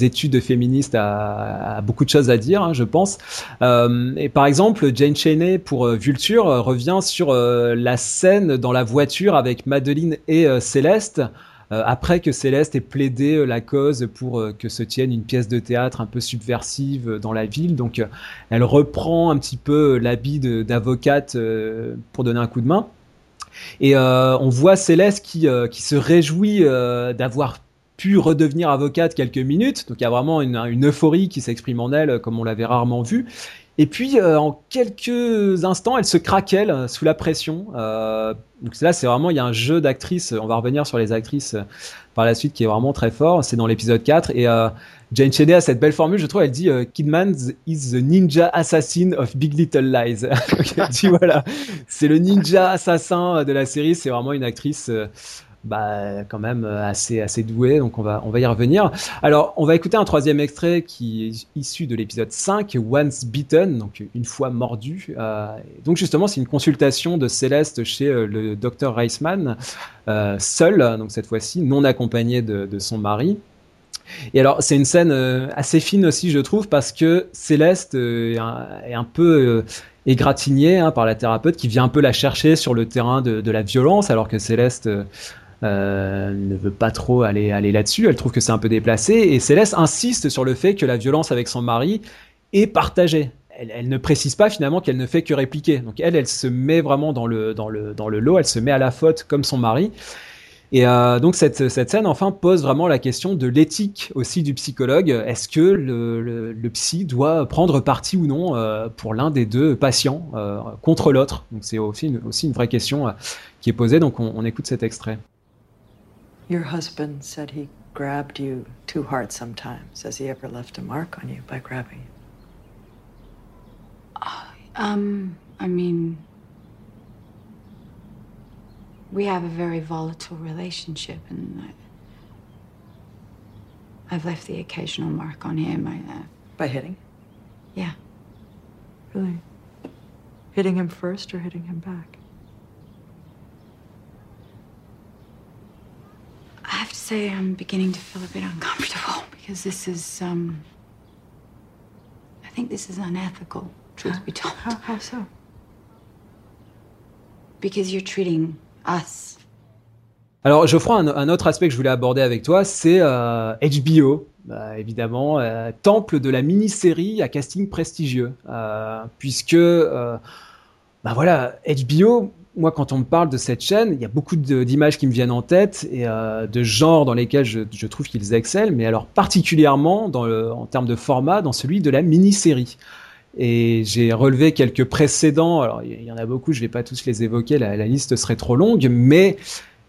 études féministes, a, a, beaucoup de choses à dire, hein, je pense. et par exemple, Jane Cheney pour Vulture revient sur la scène dans la voiture avec Madeline et Céleste. après que Céleste ait plaidé la cause pour que se tienne une pièce de théâtre un peu subversive dans la ville, donc elle reprend un petit peu l'habit d'avocate pour donner un coup de main. Et euh, on voit Céleste qui, euh, qui se réjouit euh, d'avoir pu redevenir avocate quelques minutes. Donc il y a vraiment une, euphorie qui s'exprime en elle, comme on l'avait rarement vu. Et puis en quelques instants, elle se craquelle sous la pression. donc là, c'est vraiment il y a un jeu d'actrices. On va revenir sur les actrices par la suite qui est vraiment très fort. C'est dans l'épisode 4 et Jane Cheney a cette belle formule, je trouve. Elle dit euh, Kidman is the ninja assassin of Big Little Lies. elle dit voilà, c'est le ninja assassin de la série. C'est vraiment une actrice. Euh, bah, quand même assez assez douée, donc on va on va y revenir. Alors, on va écouter un troisième extrait qui est issu de l'épisode 5, Once Beaten, donc une fois mordu. Euh, donc justement, c'est une consultation de Céleste chez le docteur Reisman, seul, donc cette fois-ci non accompagné de son mari. Et alors, c'est une scène euh, assez fine aussi, je trouve, parce que Céleste euh, est, un, peu euh, égratignée hein, par la thérapeute qui vient un peu la chercher sur le terrain de, la violence, alors que Céleste ne veut pas trop aller, là-dessus. Elle trouve que c'est un peu déplacé. Et Céleste insiste sur le fait que la violence avec son mari est partagée. Elle, ne précise pas finalement qu'elle ne fait que répliquer. Donc elle, elle se met vraiment dans le lot, elle se met à la faute comme son mari. Et euh, donc cette, cette, scène enfin pose vraiment la question de l'éthique aussi du psychologue. Est-ce que le, le, le, psy doit prendre parti ou non euh, pour l'un des deux patients euh, contre l'autre? Donc c'est aussi une, aussi une vraie question euh, qui est posée. Donc on, on, écoute cet extrait. Your husband said he grabbed you too hard sometimes. Has he ever left a mark on you by grabbing you? Uh, um, I mean. We have a very volatile relationship, and I, have left the occasional mark on him. I, uh, By hitting? Yeah. Really? Hitting him first or hitting him back? I have to say, I'm beginning to feel a bit uncomfortable because this is, um. I think this is unethical, truth how, be told. How, how so? Because you're treating alors Geoffroy, un, un, autre aspect que je voulais aborder avec toi, c'est euh, HBO, bah, évidemment, euh, temple de la mini-série à casting prestigieux, euh, puisque, euh, bah voilà, HBO, moi quand on me parle de cette chaîne, il y a beaucoup d'images qui me viennent en tête et euh, de genres dans lesquels je, trouve qu'ils excellent, mais alors particulièrement en termes de format, dans celui de la mini-série. Et j'ai relevé quelques précédents. Alors, il y en a beaucoup, je vais pas tous les évoquer, la, liste serait trop longue, mais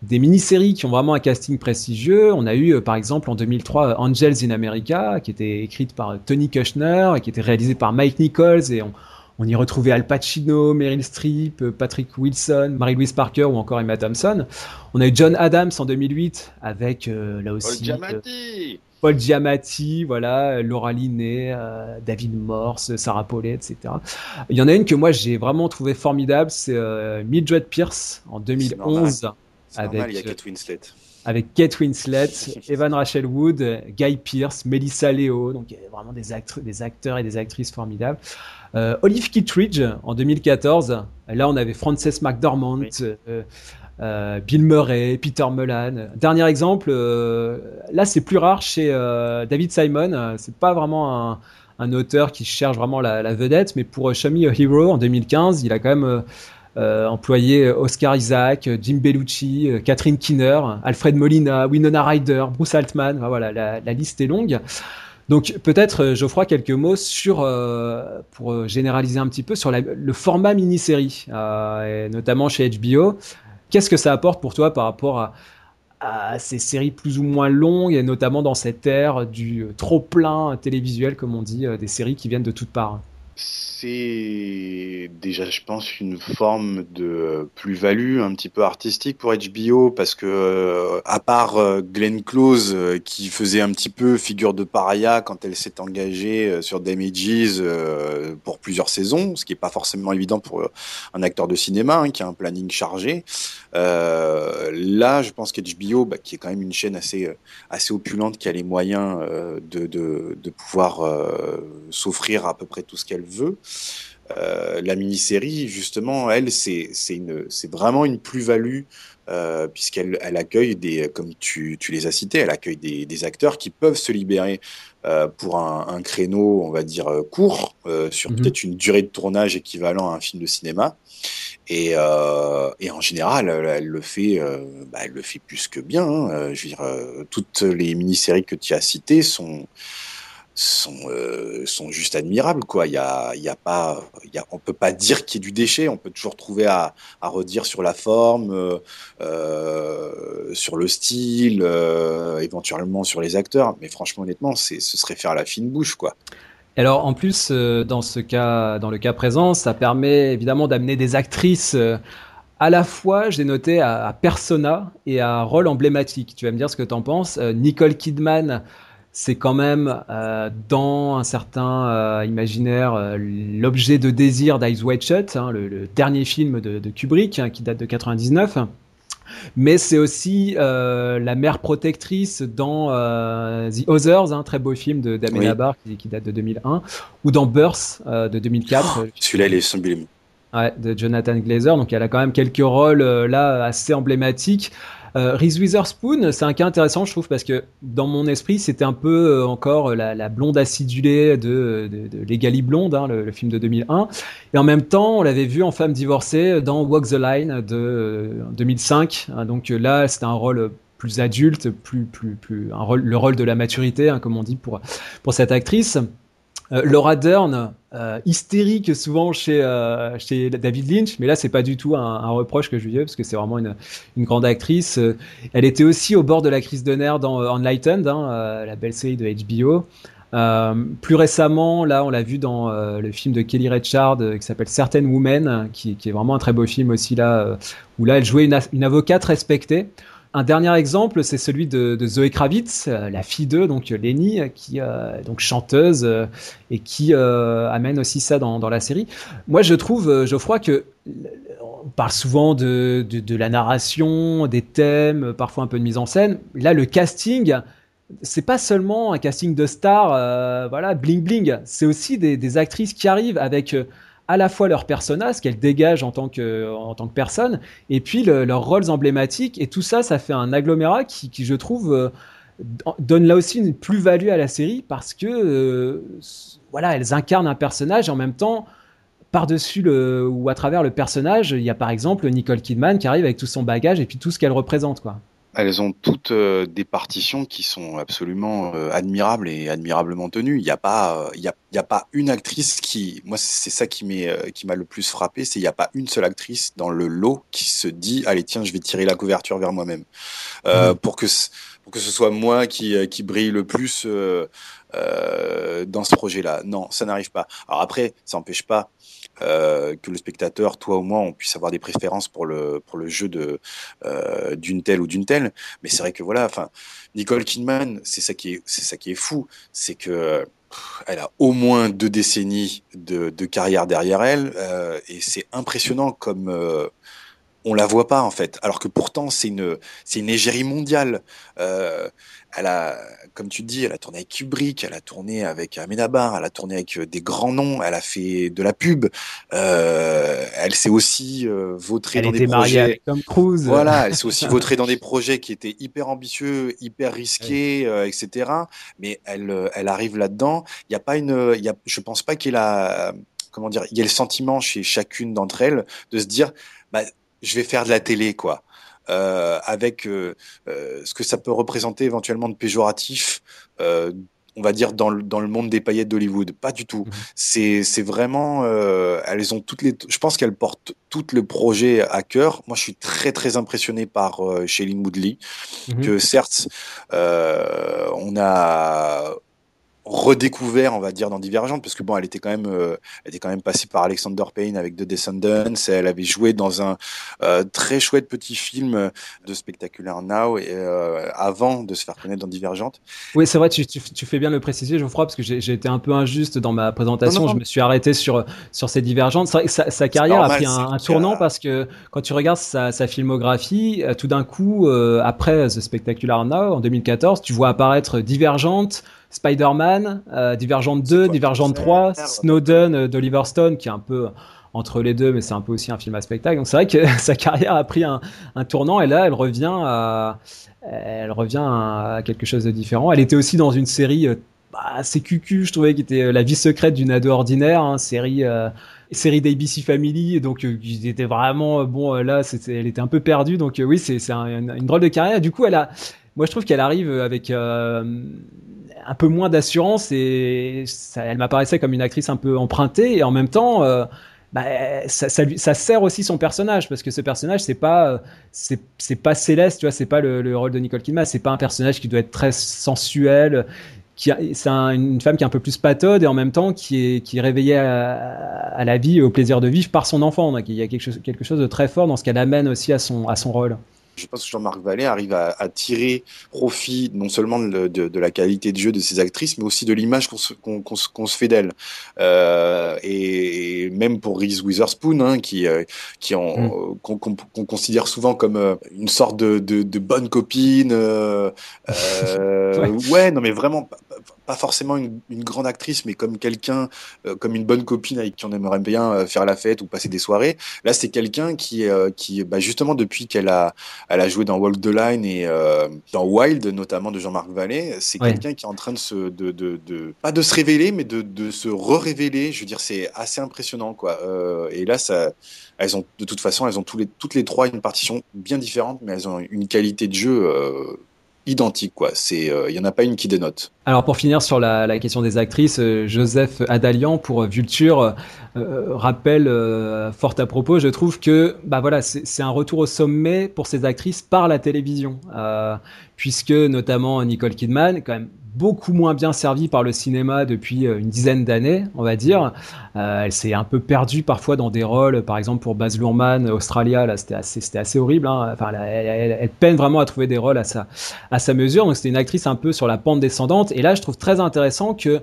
des mini-séries qui ont vraiment un casting prestigieux. On a eu, euh, par exemple, en 2003, Angels in America, qui était écrite par Tony Kushner et qui était réalisée par Mike Nichols. Et on, On y retrouvait Al Pacino, Meryl Streep, Patrick Wilson, Mary-Louise Parker ou encore Emma Thompson. On a eu John Adams en 2008 avec là aussi Paul Giamatti, voilà, Laura Linney, David Morse, Sarah Paulet, etc. Il y en a une que moi j'ai vraiment trouvé formidable, c'est Mildred Pierce en 2011 avec il y a Kate Winslet avec Kate Winslet, Evan Rachel Wood, Guy Pearce, Melissa Leo, donc il y a vraiment des, des acteurs et des actrices formidables. Euh, Olive Kittredge en 2014, là on avait Frances McDormand, euh, euh, Bill Murray, Peter Mullan. Dernier exemple, là c'est plus rare chez David Simon, c'est pas vraiment un, auteur qui cherche vraiment la, la vedette, mais pour Show Me a Hero en 2015, il a quand même employé Oscar Isaac, Jim Bellucci, euh, Catherine Kinner, Alfred Molina, Winona Ryder, Bruce Altman. voilà, la, liste est longue. Donc peut-être euh, Geoffroy quelques mots sur pour généraliser un petit peu sur le format mini-série, notamment chez HBO. Qu'est-ce que ça apporte pour toi par rapport à ces séries plus ou moins longues et notamment dans cette ère du trop plein télévisuel comme on dit, des séries qui viennent de toutes parts? C'est déjà, je pense, une forme de plus-value un petit peu artistique pour HBO parce que, euh, à part euh, Glenn Close euh, qui faisait un petit peu figure de paria quand elle s'est engagée sur Damages pour plusieurs saisons, ce qui est pas forcément évident pour un acteur de cinéma hein, qui a un planning chargé. là, je pense qu'HBO, bah, qui est quand même une chaîne assez opulente, qui a les moyens de pouvoir s'offrir à peu près tout ce qu'elle veut. Euh, la mini-série, justement, elle, c'est vraiment une plus-value euh, puisqu'elle elle accueille des, comme tu, tu, les as cités, elle accueille des, des acteurs qui peuvent se libérer euh, pour un, un, créneau, on va dire court, sur mhm. peut-être une durée de tournage équivalent à un film de cinéma. Et, et en général, elle, le fait, bah, elle le fait plus que bien. Hein. Je veux dire, toutes les mini-séries que tu as citées sont sont euh, sont juste admirables quoi y a y a pas y a, on peut pas dire qu'il y ait du déchet on peut toujours trouver à, redire sur la forme euh, euh sur le style éventuellement sur les acteurs mais franchement honnêtement ce serait faire la fine bouche quoi alors en plus dans ce cas dans le cas présent ça permet évidemment d'amener des actrices à la fois, j'ai noté à, à, persona et à rôle emblématique. Tu vas me dire ce que tu en penses. Nicole Kidman c'est quand même euh, dans un certain euh, imaginaire euh, l'objet de désir d'Eyes Wide Shut, hein, le, dernier film de, Kubrick hein, qui date de 99. Mais c'est aussi la mère protectrice dans The Others, un hein, très beau film de Damien oui. qui, date de 2001, ou dans Birth de 2004. Celui-là, il est sublime. Ouais, de Jonathan Glazer. Donc elle a quand même quelques rôles là assez emblématiques. Euh, Reese Witherspoon, c'est un cas intéressant, je trouve, parce que dans mon esprit, c'était un peu euh, encore la, blonde acidulée de, de, de Blonde, hein, le, film de 2001. Et en même temps, on l'avait vu en femme divorcée dans Walk the Line de 2005. Euh, hein, donc là, c'était un rôle plus adulte, plus, plus, plus, le rôle de la maturité, hein, comme on dit pour cette actrice. Euh, Laura Dern, euh, hystérique souvent chez, euh, chez David Lynch, mais là c'est pas du tout un, reproche que je lui ai parce que c'est vraiment une, grande actrice. Elle était aussi au bord de la crise de nerfs dans Enlightened, hein, la belle série de HBO. plus récemment, là, on l'a vu dans le film de Kelly Richard qui s'appelle Certain Women, qui, est vraiment un très beau film aussi là, où là, elle jouait une avocate respectée. Un dernier exemple, c'est celui de, de, Zoé Kravitz, euh, la fille d'eux, donc Lenny, qui euh, donc chanteuse euh, et qui amène aussi ça dans, la série. Moi, je trouve, Geoffroy, que on parle souvent de, la narration, des thèmes, parfois un peu de mise en scène. Là, le casting, c'est pas seulement un casting de stars, voilà, bling bling. C'est aussi des, actrices qui arrivent avec à la fois leur persona, ce qu'elles dégagent en tant que, en tant que personne, et puis leurs rôles emblématiques. Et tout ça, ça fait un agglomérat qui, je trouve, euh, donne là aussi une plus-value à la série parce que, euh, voilà, elles incarnent un personnage et en même temps, par-dessus le, ou à travers le personnage, il y a par exemple Nicole Kidman qui arrive avec tout son bagage et puis tout ce qu'elle représente, quoi. Elles ont toutes euh, des partitions qui sont absolument admirables et admirablement tenues. Il n'y a pas, il y a il a pas une actrice qui, moi c'est ça qui m'est qui m'a le plus frappé, c'est il n'y a pas une seule actrice dans le lot qui se dit allez tiens je vais tirer la couverture vers moi-même euh, pour que pour que ce soit moi qui qui brille le plus euh, dans ce projet-là. Non, ça n'arrive pas. Alors après, ça n'empêche pas euh, que le spectateur, toi ou moi, on puisse avoir des préférences pour le pour le jeu de euh, d'une telle ou d'une telle. Mais c'est vrai que voilà, enfin, Nicole Kidman, c'est ça qui est c'est ça qui est fou, c'est que elle a au moins deux décennies de, carrière derrière elle euh, et c'est impressionnant comme euh, on la voit pas en fait, alors que pourtant c'est une c'est une égérie mondiale. Elle a, comme tu dis, elle a tourné avec Kubrick, elle a tourné avec Amenabar, elle a tourné avec euh, des grands noms, elle a fait de la pub. Euh, elle s'est aussi euh, vautrée dans des projets. Avec Tom Cruise. Voilà, elle s'est aussi vautrée dans des projets qui étaient hyper ambitieux, hyper risqués, euh, etc. Mais elle, euh, elle arrive là-dedans. Il n'y a pas une, il y a, je pense pas qu'il a, comment dire, il y a le sentiment chez chacune d'entre elles de se dire, bah, je vais faire de la télé, quoi. Euh, avec euh, euh, ce que ça peut représenter éventuellement de péjoratif on va dire dans le, dans le monde des paillettes d'Hollywood. Pas du tout. Mmh. C'est c'est vraiment euh, elles ont toutes les. Je pense qu'elles portent tout le projet à cœur. Moi, je suis très très impressionné par euh, Shailene Woodley. Mmh. Que certes, euh, on a redécouvert, on va dire, dans Divergente, parce que bon, elle était quand même, euh, elle était quand même passée par Alexander Payne avec The Descendants. Elle avait joué dans un euh, très chouette petit film de Spectacular Now et euh, avant de se faire connaître dans Divergente. Oui, c'est vrai, tu, tu, tu, fais bien le préciser, Geoffroy, parce que j'ai été un peu injuste dans ma présentation. Non, non, non. Je me suis arrêté sur sur ces Divergentes. C'est vrai que sa, sa carrière normal, a pris un, un tournant parce que quand tu regardes sa, sa filmographie, tout d'un coup, après The Spectacular Now en 2014, tu vois apparaître Divergente. Spider-Man, euh, Divergente 2, Divergente 3, Snowden euh, d'Oliver Stone, qui est un peu entre les deux, mais c'est un peu aussi un film à spectacle. Donc c'est vrai que sa carrière a pris un, un, tournant et là, elle revient à, elle revient à quelque chose de différent. Elle était aussi dans une série euh, bah, assez cucu, je trouvais, qui était euh, La vie secrète d'une ado ordinaire, hein, série. Euh, série d'ABC Family donc euh, il était vraiment bon là c'était elle était un peu perdue donc oui c'est c'est un, une, une, drôle de carrière du coup elle a moi je trouve qu'elle arrive avec un peu moins d'assurance et ça, elle m'apparaissait comme une actrice un peu empruntée et en même temps euh, bah, ça, sert aussi son personnage parce que ce personnage c'est pas c'est pas céleste tu vois c'est pas le, le, rôle de Nicole Kidman c'est pas un personnage qui doit être très sensuel qui c'est un, une femme qui est un peu plus patode et en même temps qui est qui réveillée à, à la vie et au plaisir de vivre par son enfant. Donc il y a quelque chose quelque chose de très fort dans ce qu'elle amène aussi à son à son rôle je pense que Jean-Marc Vallée arrive à, à, tirer profit non seulement de, de, de, la qualité de jeu de ses actrices, mais aussi de l'image qu'on se, qu qu qu se, fait d'elles. Euh, et, et, même pour Reese Witherspoon, hein, qui, euh, qui mm. qu'on qu considère souvent comme euh, une sorte de, de bonne copine. Euh, ouais. ouais. non mais vraiment pas forcément une, une grande actrice, mais comme quelqu'un, euh, comme une bonne copine avec qui on aimerait bien euh, faire la fête ou passer des soirées. Là, c'est quelqu'un qui, euh, qui, bah, justement, depuis qu'elle a, elle a joué dans Walk the Line et euh, dans Wild, notamment de Jean-Marc Vallée, c'est ouais. quelqu'un qui est en train de se, de, de, de, pas de se révéler, mais de, de se re-révéler. Je veux dire, c'est assez impressionnant, quoi. Euh, et là, ça, elles ont, de toute façon, elles ont tous les, toutes les trois une partition bien différente, mais elles ont une qualité de jeu identique quoi. C'est il euh, y en a pas une qui dénote. Alors pour finir sur la, question des actrices, euh, Joseph Adalian pour Vulture euh, rappelle euh, fort à propos, je trouve que bah voilà c'est un retour au sommet pour ces actrices par la télévision, puisque notamment Nicole Kidman quand même beaucoup moins bien servie par le cinéma depuis une dizaine d'années, on va dire. Euh, elle s'est un peu perdue parfois dans des rôles, par exemple pour Baz Luhrmann, Australia, là c'était assez, horrible. Hein. Enfin, elle, peine vraiment à trouver des rôles à sa, à sa mesure. Donc c'était une actrice un peu sur la pente descendante. Et là, je trouve très intéressant que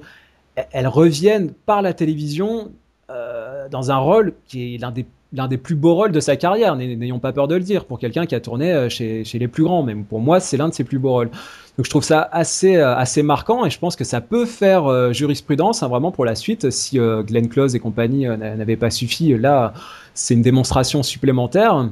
elle revienne par la télévision euh, dans un rôle qui est l'un des l'un des plus beaux rôles de sa carrière, n'ayons pas peur de le dire, pour quelqu'un qui a tourné euh, chez, chez les plus grands, même pour moi c'est l'un de ses plus beaux rôles. Donc je trouve ça assez euh, assez marquant et je pense que ça peut faire euh, jurisprudence hein, vraiment pour la suite si euh, Glenn Close et compagnie n'avaient pas suffi. Là, c'est une démonstration supplémentaire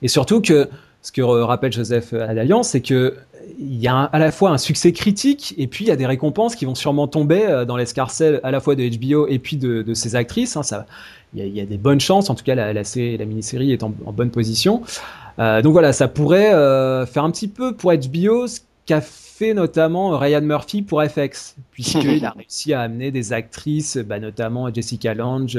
et surtout que ce que rappelle Joseph Adalian, c'est que il y a à la fois un succès critique et puis il y a des récompenses qui vont sûrement tomber dans l'escarcelle à la fois de HBO et puis de, de ces actrices. Hein, ça, il y, a, des bonnes chances. En tout cas, la, la, la mini-série est en, bonne position. Donc voilà, ça pourrait faire un petit peu pour HBO qu'a fait notamment Ryan Murphy pour FX, puisqu'il a réussi à amener des actrices, bah, notamment Jessica Lange,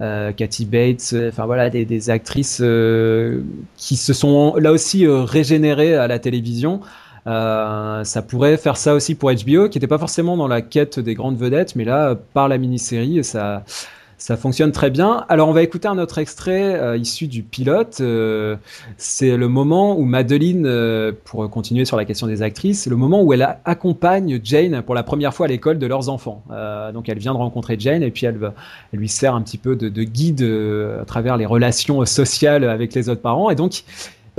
euh, Kathy Bates, enfin voilà, des, des actrices euh, qui se sont là aussi euh, régénérées à la télévision. Euh, ça pourrait faire ça aussi pour HBO, qui n'était pas forcément dans la quête des grandes vedettes, mais là, par la mini-série, ça, ça fonctionne très bien. Alors, on va écouter un autre extrait euh, issu du pilote. Euh, c'est le moment où Madeline, euh, pour continuer sur la question des actrices, c'est le moment où elle accompagne Jane pour la première fois à l'école de leurs enfants. Donc, elle vient de rencontrer Jane et puis elle, lui sert un petit peu de, de guide à travers les relations sociales avec les autres parents. Et donc,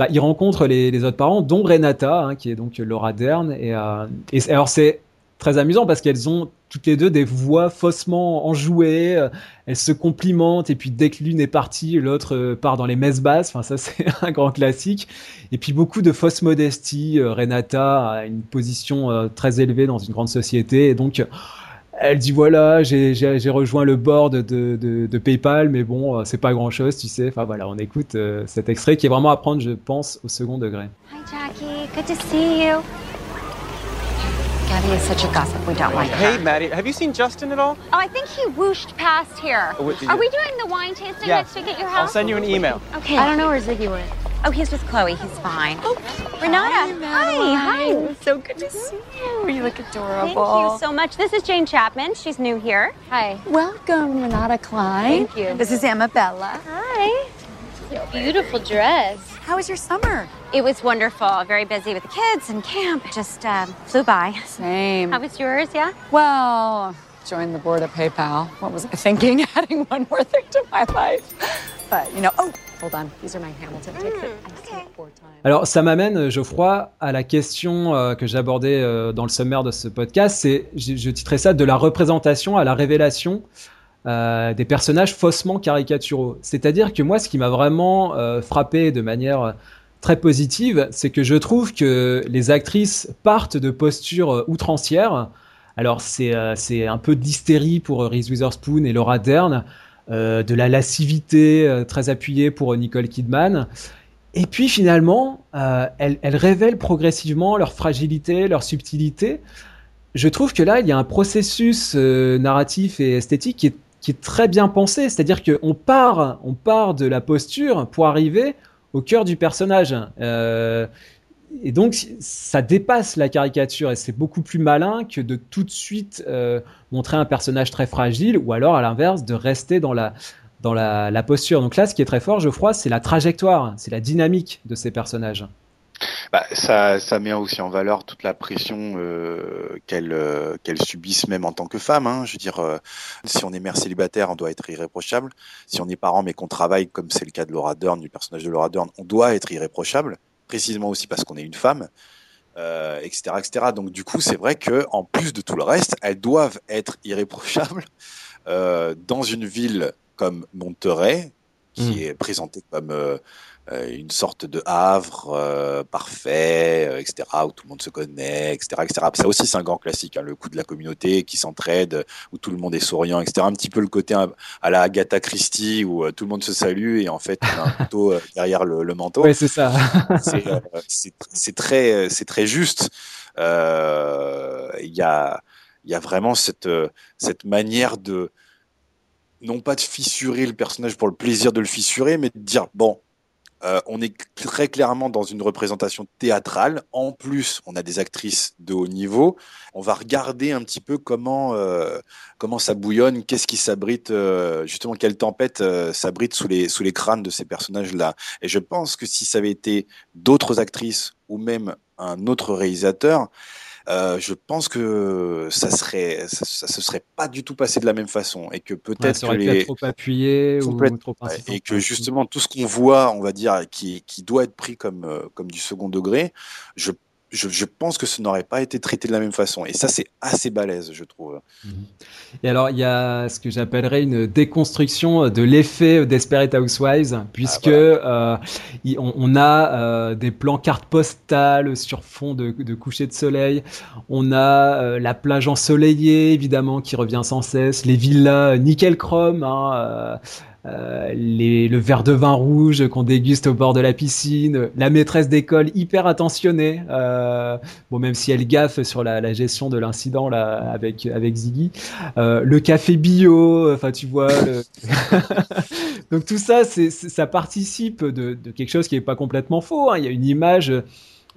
bah, il rencontre les, autres parents, dont Renata, hein, qui est donc Laura Dern. Et, et alors c'est très amusant parce qu'elles ont toutes les deux des voix faussement enjouées. euh, Elles se complimentent et puis dès que l'une est partie, l'autre euh, part dans les messes basses. Enfin ça c'est un grand classique. Et puis beaucoup de fausse modestie. Euh, Renata a une position très élevée dans une grande société et donc. elle dit voilà, j'ai rejoint le board de, de, PayPal, mais bon, c'est pas grand chose, tu sais. Enfin voilà, on écoute cet extrait qui est vraiment à prendre, je pense, au second degré. Hi, Jackie. Good to see you. Gabby is such a gossip. We don't like Hey, her. Maddie, have you seen Justin at all? Oh, I think he whooshed past here. Oh, Are we doing the wine tasting Yeah. next week at your house? I'll send you an email. Okay. I don't know where Ziggy went. Oh, he's with Chloe. He's fine. Oh, Renata. Hi. Hi. So good to see you. You look adorable. Thank you so much. This is Jane Chapman. She's new here. Hi. Welcome, Renata Klein. Thank you. This is Amabella. Hi. Beautiful dress. How was your summer? It was wonderful. Very busy with the kids and camp. Just um, flew by. Same. How was yours? Yeah? Well, joined the board of PayPal. What was I thinking? Adding one more thing to my life. But, you know, oh, hold on. These are my Hamilton tickets. Four times. Alors, ça m'amène, euh, Geoffroy, à la question euh, que j'abordais euh, dans le sommaire de ce podcast. C'est, je, je titrais ça de la représentation à la révélation euh, des personnages faussement caricaturaux. C'est-à-dire que moi, ce qui m'a vraiment euh, frappé de manière euh, très positive, c'est que je trouve que les actrices partent de postures outrancières. Alors, c'est un peu d'hystérie pour Reese Witherspoon et Laura Dern, de la lascivité très appuyée pour Nicole Kidman. Et puis finalement, elles, révèlent progressivement leur fragilité, leur subtilité. Je trouve que là, il y a un processus narratif et esthétique qui est, qui est très bien pensé. C'est-à-dire qu'on part, on part de la posture pour arriver au cœur du personnage. Euh, et donc, ça dépasse la caricature et c'est beaucoup plus malin que de tout de suite euh, montrer un personnage très fragile ou alors, à l'inverse, de rester dans la, dans la, la posture. Donc là, ce qui est très fort, Geoffroy, c'est la trajectoire, c'est la dynamique de ces personnages. Bah, ça, ça met aussi en valeur toute la pression euh, qu'elles euh, qu'elles subissent même en tant que femmes. Hein. Je veux dire, euh, si on est mère célibataire, on doit être irréprochable. Si on est parent mais qu'on travaille, comme c'est le cas de Laura Dern, du personnage de Laura Dern, on doit être irréprochable, précisément aussi parce qu'on est une femme, euh, etc., etc. Donc du coup, c'est vrai que en plus de tout le reste, elles doivent être irréprochables euh, dans une ville comme Monterey, qui Mm. est présentée comme euh, une sorte de havre euh, parfait, euh, etc., où tout le monde se connaît, etc., etc. Ça aussi, c'est un grand classique, hein, le coup de la communauté qui s'entraide, où tout le monde est souriant, etc. Un petit peu le côté à, à la Agatha Christie, où euh, tout le monde se salue et en fait, on a un couteau euh, derrière le, le manteau. Ouais, c'est ça. c'est euh, très c'est très juste. Euh, Il y a il y a vraiment cette euh, cette manière de non pas de fissurer le personnage pour le plaisir de le fissurer, mais de dire bon. Euh, on est très clairement dans une représentation théâtrale. En plus, on a des actrices de haut niveau. On va regarder un petit peu comment euh, comment ça bouillonne, qu'est-ce qui s'abrite, euh, justement quelle tempête euh, s'abrite sous les sous les crânes de ces personnages-là. Et je pense que si ça avait été d'autres actrices ou même un autre réalisateur, euh, je pense que ça serait, ça, ça se serait pas du tout passé de la même façon et que Ouais, peut-être que être les trop appuyé ou trop Ouais, et que justement tout ce qu'on voit, on va dire, qui, qui doit être pris comme, euh, comme du second degré, je, je, je pense que ce n'aurait pas été traité de la même façon. Et ça, c'est assez balèze, je trouve. Et alors, il y a ce que j'appellerais une déconstruction de l'effet Desperate Housewives, puisque euh, il- on, on a euh, des plans cartes postales sur fond de, de coucher de soleil. On a euh, la plage ensoleillée, évidemment, qui revient sans cesse. Les villas nickel chrome, hein, euh, les, le verre de vin rouge qu'on déguste au bord de la piscine, la maîtresse d'école hyper attentionnée, euh, bon même si elle gaffe sur la, la gestion de l'incident là avec avec Ziggy, euh, le café bio, enfin tu vois, le... donc tout ça c'est ça participe de, de, quelque chose qui est pas complètement faux. Hein. Il y a une image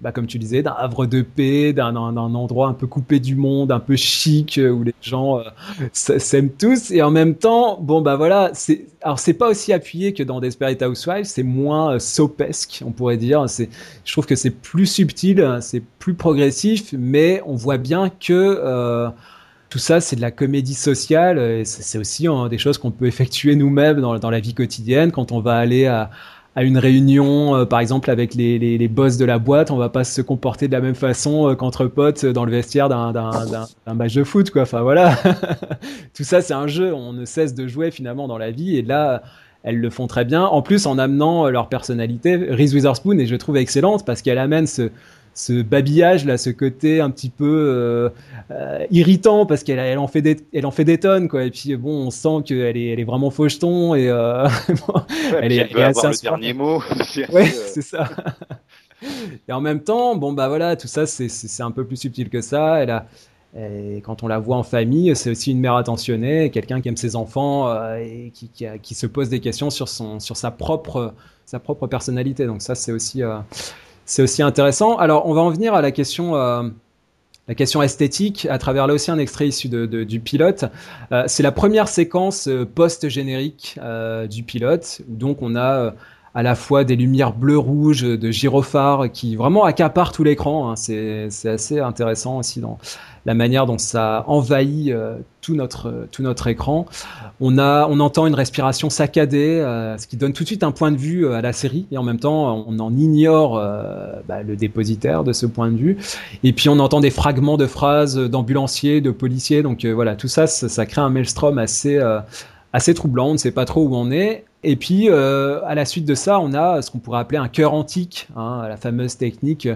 bah, comme tu disais, d'un havre de paix, d'un endroit un peu coupé du monde, un peu chic, euh, où les gens euh, s'aiment tous. Et en même temps, bon, bah voilà, c'est, alors c'est pas aussi appuyé que dans Desperate Housewives, c'est moins euh, sopesque, on pourrait dire. Je trouve que c'est plus subtil, c'est plus progressif, mais on voit bien que tout ça, c'est de la comédie sociale. C'est aussi hein, des choses qu'on peut effectuer nous-mêmes dans, la vie quotidienne quand on va aller à, à une réunion, euh, par exemple avec les, les, boss de la boîte, on va pas se comporter de la même façon euh, qu'entre potes dans le vestiaire d'un match de foot, quoi. Enfin voilà, tout ça c'est un jeu, on ne cesse de jouer finalement dans la vie, et là elles le font très bien. En plus en amenant euh, leur personnalité, Reese Witherspoon et je trouve excellente parce qu'elle amène ce ce babillage là, ce côté un petit peu euh, euh, irritant parce qu'elle elle en fait des, elle en fait des tonnes quoi. Et puis bon, on sent qu'elle est, elle est vraiment faucheton et euh, elle, est, elle peut avoir le dernier mot. ouais, c'est ça. et en même temps, bon bah voilà, tout ça c'est, c'est un peu plus subtil que ça. Elle a et quand on la voit en famille, c'est aussi une mère attentionnée, quelqu'un qui aime ses enfants euh, et qui, qui, qui, se pose des questions sur, son, sur sa, propre, sa propre personnalité. Donc ça, c'est aussi, euh, c'est aussi intéressant. Alors, on va en venir à la question, euh, esthétique à travers là aussi un extrait issu de, du pilote. Euh, c'est la première séquence euh, post-générique du pilote. Donc, on a à la fois des lumières bleu-rouge de gyrophares qui vraiment accaparent tout l'écran. Hein. C'est assez intéressant aussi dans la manière dont ça envahit euh, tout notre tout notre écran. On a on entend une respiration saccadée, euh, ce qui donne tout de suite un point de vue euh, à la série et en même temps on en ignore bah, le dépositaire de ce point de vue. Et puis on entend des fragments de phrases d'ambulanciers, de policiers. Donc voilà, tout ça, ça, ça crée un maelstrom assez assez troublant. On ne sait pas trop où on est. Et puis, euh, à la suite de ça, on a ce qu'on pourrait appeler un cœur antique, hein, la fameuse technique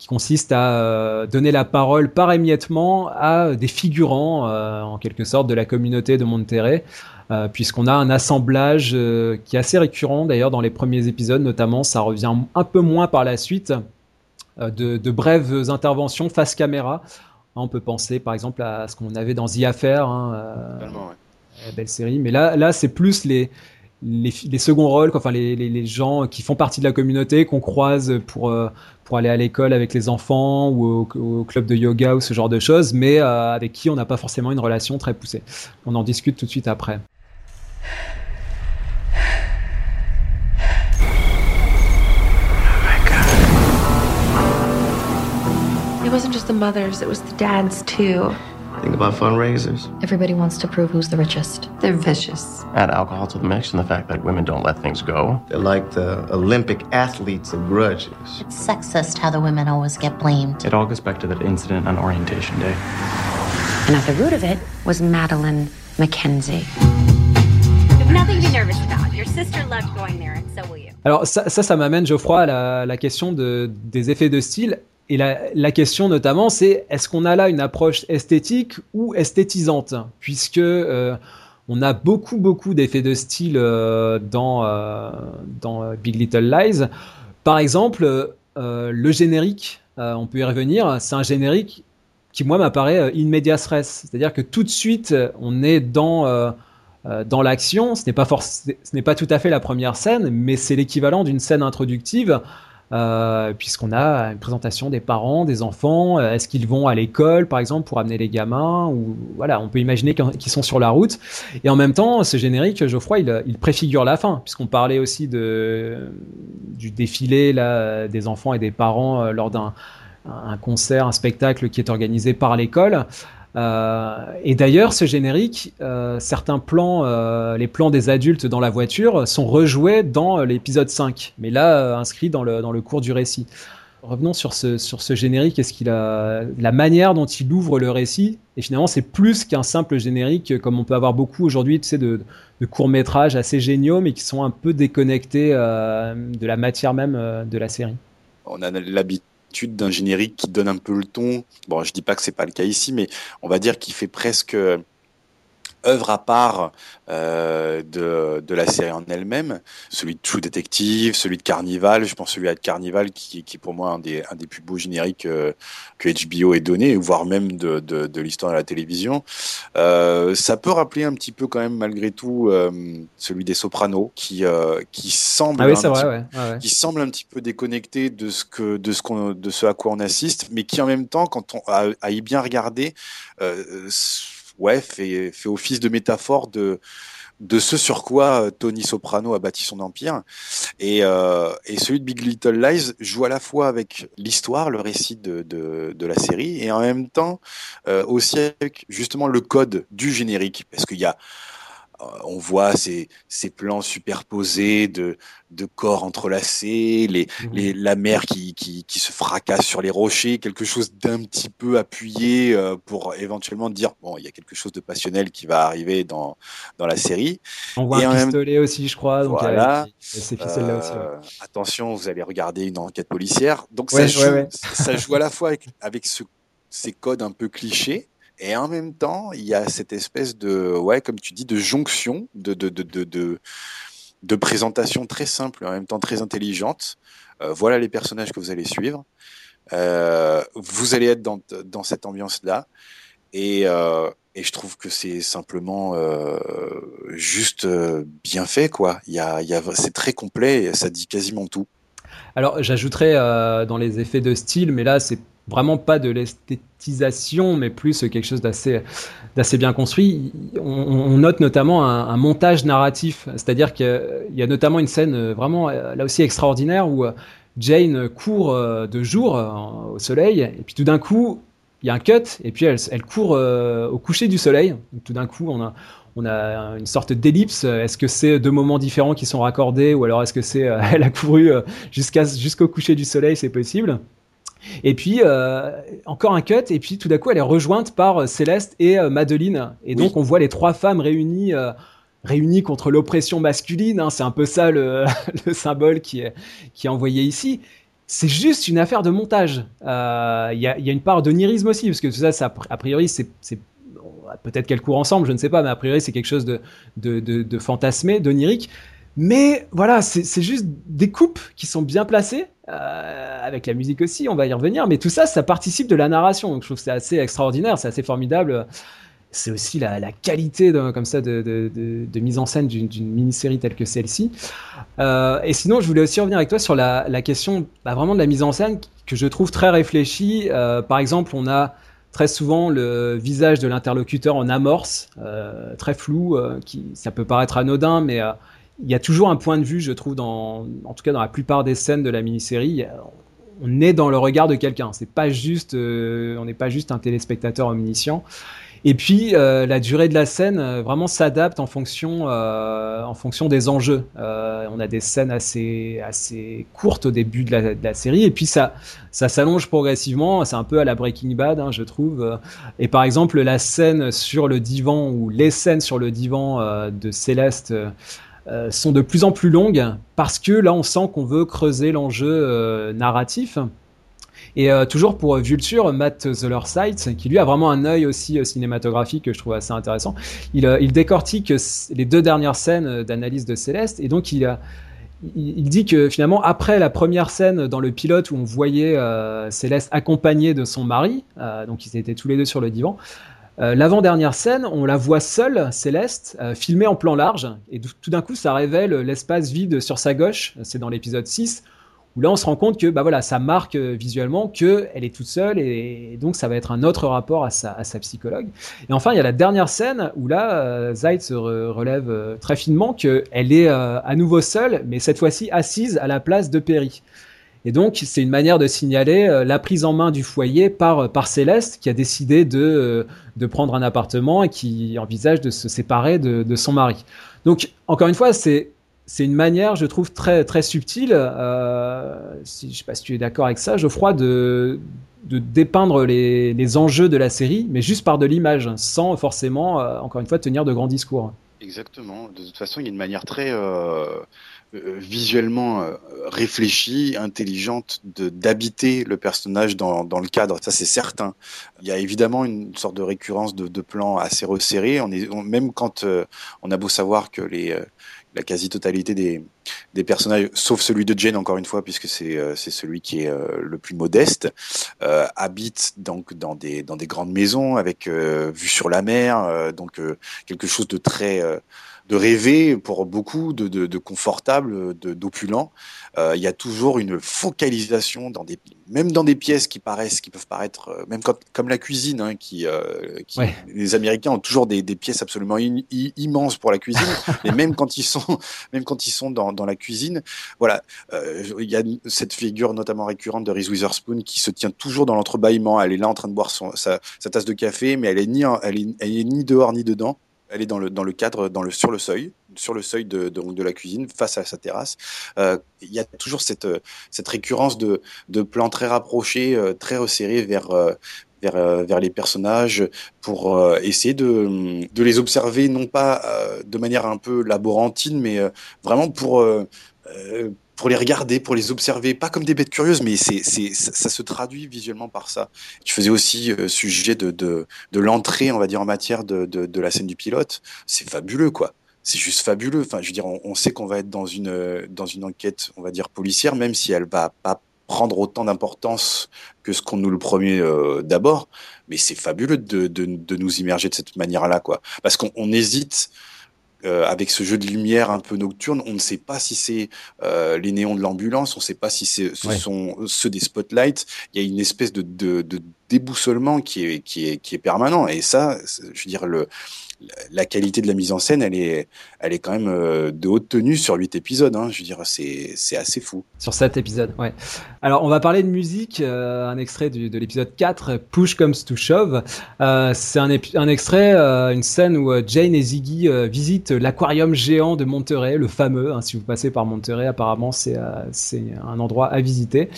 qui consiste à euh, donner la parole par émiettement à des figurants, euh, en quelque sorte, de la communauté de Monterrey, euh, puisqu'on a un assemblage qui est assez récurrent, d'ailleurs, dans les premiers épisodes, notamment, ça revient un peu moins par la suite, de, brèves interventions face caméra. On peut penser, par exemple, à ce qu'on avait dans The Affair, hein. Belle série, mais là, là c'est plus les les, seconds rôles, enfin les, les, les, gens qui font partie de la communauté, qu'on croise pour, euh, pour aller à l'école avec les enfants ou au, au, club de yoga ou ce genre de choses, mais euh, avec qui on n'a pas forcément une relation très poussée. On en discute tout de suite après. It wasn't just the mothers, it was the dads too. Think about fundraisers. Everybody wants to prove who's the richest. They're vicious. Add alcohol to the mix and the fact that women don't let things go. They're like the Olympic athletes of grudges. It's sexist how the women always get blamed. It all goes back to that incident on orientation day. And at the root of it was Madeline Mackenzie. Nothing to be nervous about. Your sister loved going there, and so will you. Alors ça, ça, ça m'amène, Geoffroy, à la, la question de, des effets de style. Et la, question notamment, c'est est-ce qu'on a là une approche esthétique ou esthétisante? Puisque euh, on a beaucoup, beaucoup d'effets de style euh, dans, euh, Big Little Lies. Par exemple, le générique, on peut y revenir, c'est un générique qui, moi, m'apparaît in medias res. C'est-à-dire que tout de suite, on est dans, dans l'action. Ce n'est pas, ce n'est pas tout à fait la première scène, mais c'est l'équivalent d'une scène introductive. Euh, puisqu'on a une présentation des parents, des enfants. Euh, est-ce qu'ils vont à l'école, par exemple, pour amener les gamins ou voilà, on peut imaginer qu'ils sont sur la route. Et en même temps, ce générique, Geoffroy, il, il préfigure la fin, puisqu'on parlait aussi du défilé là des enfants et des parents euh, lors d'un un concert, un spectacle qui est organisé par l'école. Euh, et d'ailleurs, ce générique, euh, certains plans, euh, les plans des adultes dans la voiture, sont rejoués dans l'épisode 5, mais là inscrits dans le, dans le cours du récit. Revenons sur ce, sur ce générique, est-ce qu'il a la manière dont il ouvre le récit Et finalement, c'est plus qu'un simple générique, comme on peut avoir beaucoup aujourd'hui, tu sais, de, de courts métrages assez géniaux, mais qui sont un peu déconnectés de la matière même de la série. On a l'habitude d'un générique qui donne un peu le ton. Bon, je dis pas que c'est pas le cas ici, mais on va dire qu'il fait presque œuvre à part euh, de, de la série en elle-même. Celui de True Detective, celui de Carnival, je pense celui à Carnival qui, qui est pour moi un des, un des plus beaux génériques euh, que HBO ait donné, voire même de, de, de l'histoire de la télévision. Euh, ça peut rappeler un petit peu quand même malgré tout euh, celui des Sopranos qui, euh, qui semble Ah oui, vrai, ouais. ouais. qui semble un petit peu déconnecté de ce que de ce qu'on de ce à quoi on assiste, mais qui en même temps, quand on a, à y bien regarder, euh, ouais, fait fait office de métaphore de de ce sur quoi euh, Tony Soprano a bâti son empire. Et, euh, et celui de Big Little Lies joue à la fois avec l'histoire, le récit de, de, de la série, et en même temps euh, aussi avec justement le code du générique, parce qu'il y a on voit ces, ces plans superposés de, de corps entrelacés, les, les, la mer qui, qui, qui se fracasse sur les rochers, quelque chose d'un petit peu appuyé euh, pour éventuellement dire bon, il y a quelque chose de passionnel qui va arriver dans, dans la série. On voit Et un même- pistolet aussi, je crois. Donc, Voilà. euh, ces ficelles-là aussi. ouais. Euh, Attention, vous allez regarder une enquête policière. Donc Ouais, ça, joue, ouais. ça joue à la fois avec, avec ce- ces codes un peu clichés. Et en même temps, il y a cette espèce de, ouais, comme tu dis, de jonction, de, de, de, de, de, présentation très simple en même temps très intelligente. Euh, voilà les personnages que vous allez suivre. Euh, vous allez être dans, dans cette ambiance-là. Et, euh, et je trouve que c'est simplement juste bien fait, quoi. Il y a, y a, c'est très complet et ça dit quasiment tout. Alors, j'ajouterais dans les effets de style, mais là, c'est vraiment pas de l'esthétisation, mais plus quelque chose d'assez bien construit. On, note notamment un, montage narratif, c'est-à-dire qu'il y a notamment une scène euh, vraiment euh, là aussi extraordinaire où euh, Jane court de jour au soleil, et puis tout d'un coup, il y a un cut, et puis elle, court au coucher du soleil. Tout d'un coup, on a une sorte d'ellipse. Est-ce que c'est deux moments différents qui sont raccordés ou alors est-ce que c'est elle a couru jusqu'au coucher du soleil, c'est possible. Et puis euh, encore un cut et puis tout d'un coup elle est rejointe par euh, Céleste et euh, Madeline et donc on voit les trois femmes réunies euh, réunies contre l'oppression masculine. hein. c'est un peu ça le, le symbole qui est qui est envoyé ici. C'est juste une affaire de montage. Il y, a, il y a une part d'onirisme aussi parce que tout ça, ça a priori c'est peut-être qu'elles courent ensemble, je ne sais pas, mais a priori c'est quelque chose de, de, de, de fantasmé, d'onirique. Mais voilà, c'est juste des coupes qui sont bien placées, euh, avec la musique aussi, on va y revenir, mais tout ça, ça participe de la narration, donc je trouve que c'est assez extraordinaire, c'est assez formidable. C'est aussi la, qualité comme ça de, mise en scène d'une mini-série telle que celle-ci. Euh, et sinon, je voulais aussi revenir avec toi sur la, question bah, vraiment de la mise en scène que je trouve très réfléchie. Euh, par exemple, on a très souvent le visage de l'interlocuteur en amorce, très flou, qui ça peut paraître anodin, mais il y a toujours un point de vue, je trouve, dans, en tout cas dans la plupart des scènes de la mini-série. On est dans le regard de quelqu'un. C'est pas juste, euh, on n'est pas juste un téléspectateur omniscient. Et puis euh, la durée de la scène euh, vraiment s'adapte en fonction, en fonction des enjeux. On a des scènes assez, assez courtes au début de la, série, et puis ça, ça s'allonge progressivement. C'est un peu à la Breaking Bad, hein, je trouve. Et par exemple, la scène sur le divan ou les scènes sur le divan de Céleste. Euh, sont de plus en plus longues parce que là on sent qu'on veut creuser l'enjeu euh, narratif. Et euh, toujours pour Vulture, Matt Zollersight, qui lui a vraiment un œil aussi cinématographique que je trouve assez intéressant, il, décortique les deux dernières scènes d'analyse de Céleste. Et donc il, il, dit que finalement après la première scène dans le pilote où on voyait Céleste accompagnée de son mari, donc ils étaient tous les deux sur le divan, euh, L'avant-dernière scène, on la voit seule, Céleste, euh, filmée en plan large, et tout d'un coup, ça révèle l'espace vide sur sa gauche, c'est dans l'épisode 6, où là, on se rend compte que bah voilà, ça marque euh, visuellement qu'elle est toute seule, et, donc ça va être un autre rapport à sa, psychologue. Et enfin, il y a la dernière scène, où là, euh, Zeit se re relève euh, très finement qu'elle est euh, à nouveau seule, mais cette fois-ci assise à la place de Perry. Et donc, c'est une manière de signaler euh, la prise en main du foyer par, par Céleste, qui a décidé de, euh, de prendre un appartement et qui envisage de se séparer de, de son mari. Donc, encore une fois, c'est c'est une manière, je trouve, très, très subtile, euh, je ne sais pas si tu es d'accord avec ça, Geoffroy, de, de dépeindre les, les, enjeux de la série, mais juste par de l'image, sans forcément, euh, encore une fois, tenir de grands discours. Exactement. De toute façon, il y a une manière très euh, euh, visuellement euh, réfléchie, intelligente d'habiter le personnage dans, dans le cadre. Ça, c'est certain. Il y a évidemment une sorte de récurrence de, de plans assez resserrés. On est, même quand on a beau savoir que les la quasi-totalité des, des personnages, sauf celui de Jane encore une fois, puisque c'est euh, celui qui est euh, le plus modeste, euh, habitent donc dans des dans des grandes maisons avec euh, vue sur la mer, donc quelque chose de très de rêver pour beaucoup, de, de, de confortable, d'opulent. Euh, il y a toujours une focalisation dans des, même dans des pièces qui paraissent, qui peuvent paraître, euh, même comme, comme la cuisine, hein, qui, euh, qui les Américains ont toujours des, des pièces absolument immenses pour la cuisine, mais même quand ils sont, même quand ils sont dans, dans la cuisine, voilà, euh, il y a cette figure notamment récurrente de Reese Witherspoon qui se tient toujours dans l'entrebâillement. Elle est là en train de boire son, sa, sa tasse de café, mais elle est ni, elle est, elle est ni dehors ni dedans elle est dans le, dans le cadre, dans le, sur le seuil, sur le seuil de, de, la cuisine, face à sa terrasse. Euh, il y a toujours cette, cette récurrence de, de plans très rapprochés, euh, très resserrés vers, euh, vers, vers les personnages pour essayer de, de les observer, non pas de manière un peu laborantine, mais vraiment pour pour les regarder, pour les observer, pas comme des bêtes curieuses, mais c'est, c'est, ça, se traduit visuellement par ça. Tu faisais aussi euh, sujet de, de, l'entrée, on va dire, en matière de, de, la scène du pilote. C'est fabuleux, quoi. C'est juste fabuleux. Enfin, je veux dire, on, sait qu'on va être dans une, dans une enquête, on va dire, policière, même si elle va pas prendre autant d'importance que ce qu'on nous le promet euh, d'abord. Mais c'est fabuleux de, de, de, nous immerger de cette manière-là, quoi. Parce qu'on on hésite euh, avec ce jeu de lumière un peu nocturne, on ne sait pas si c'est euh, les néons de l'ambulance, on ne sait pas si ce sont ceux des spotlights. Il y a une espèce de, de, de déboussolement qui est, qui, est, qui est permanent. Et ça, je veux dire, le, la qualité de la mise en scène, elle est, elle est quand même euh, de haute tenue sur 8 épisodes. Hein. Je veux dire, c'est, assez fou. Sur 7 épisodes, ouais. Alors, on va parler de musique. Euh, un extrait de l'épisode 4, Push Comes to Shove. Euh, c'est un, un extrait, une scène où Jane et Ziggy visitent l'aquarium géant de Monterey, le fameux. Hein, si vous passez par Monterey, apparemment, c'est, un endroit à visiter.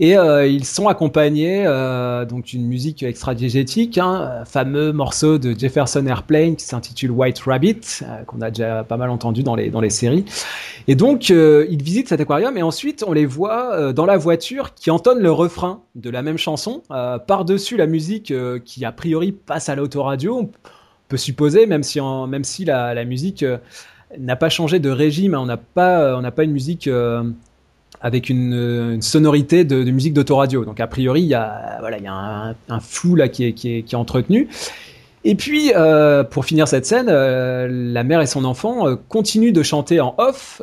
Et ils sont accompagnés donc d'une musique extra-diégétique, hein, fameux morceau de Jefferson Airplane qui s'intitule White Rabbit, euh, qu'on a déjà pas mal entendu dans les, dans les séries. Et donc, euh, ils visitent cet aquarium et ensuite, on les voit euh, dans la voiture qui entonnent le refrain de la même chanson par-dessus la musique qui, a priori, passe à l'autoradio. On peut supposer, même si, même si la, musique n'a pas changé de régime, hein, on n'a pas, pas une musique avec une, sonorité de, de musique d'autoradio. Donc a priori, il y a, voilà, il y a un, un flou là qui est, qui est, qui est entretenu. Et puis, euh, pour finir cette scène, euh, la mère et son enfant euh, continuent de chanter en off,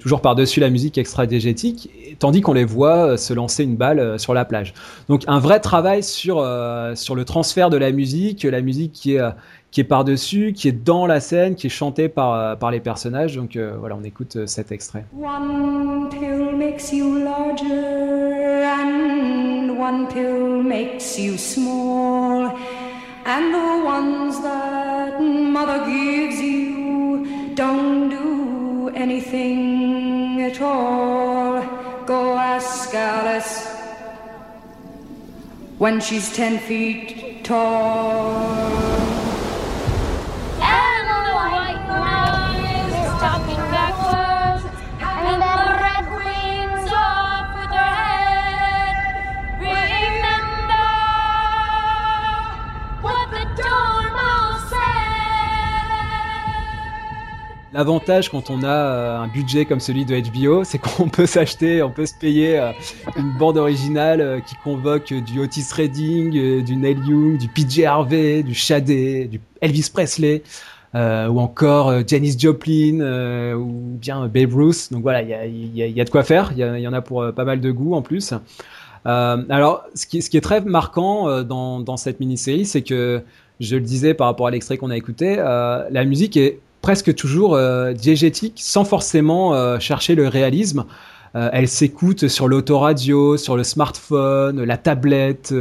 toujours par-dessus la musique extra-diégétique, tandis qu'on les voit se lancer une balle sur la plage. Donc un vrai travail sur, sur le transfert de la musique, la musique qui est, qui est par-dessus, qui est dans la scène, qui est chantée par, par les personnages. Donc voilà, on écoute cet extrait. One pill makes you larger and one pill makes you small. And the ones that mother gives you don't do anything at all. Go ask Alice when she's ten feet tall. L'avantage quand on a euh, un budget comme celui de HBO, c'est qu'on peut s'acheter, on peut se payer euh, une bande originale euh, qui convoque du Otis Redding, du Neil Young, du PJ Harvey, du Shadé, du Elvis Presley. Ou encore Janis Joplin ou bien Babe Ruth. Donc voilà, il y a, de quoi faire. Il y, en a pour pas mal de goût en plus. Alors, ce qui, ce qui, est très marquant dans, dans cette mini-série, c'est que je le disais par rapport à l'extrait qu'on a écouté, la musique est presque toujours euh, diégétique sans forcément euh, chercher le réalisme. Euh, elle s'écoute sur l'autoradio, sur le smartphone, la tablette,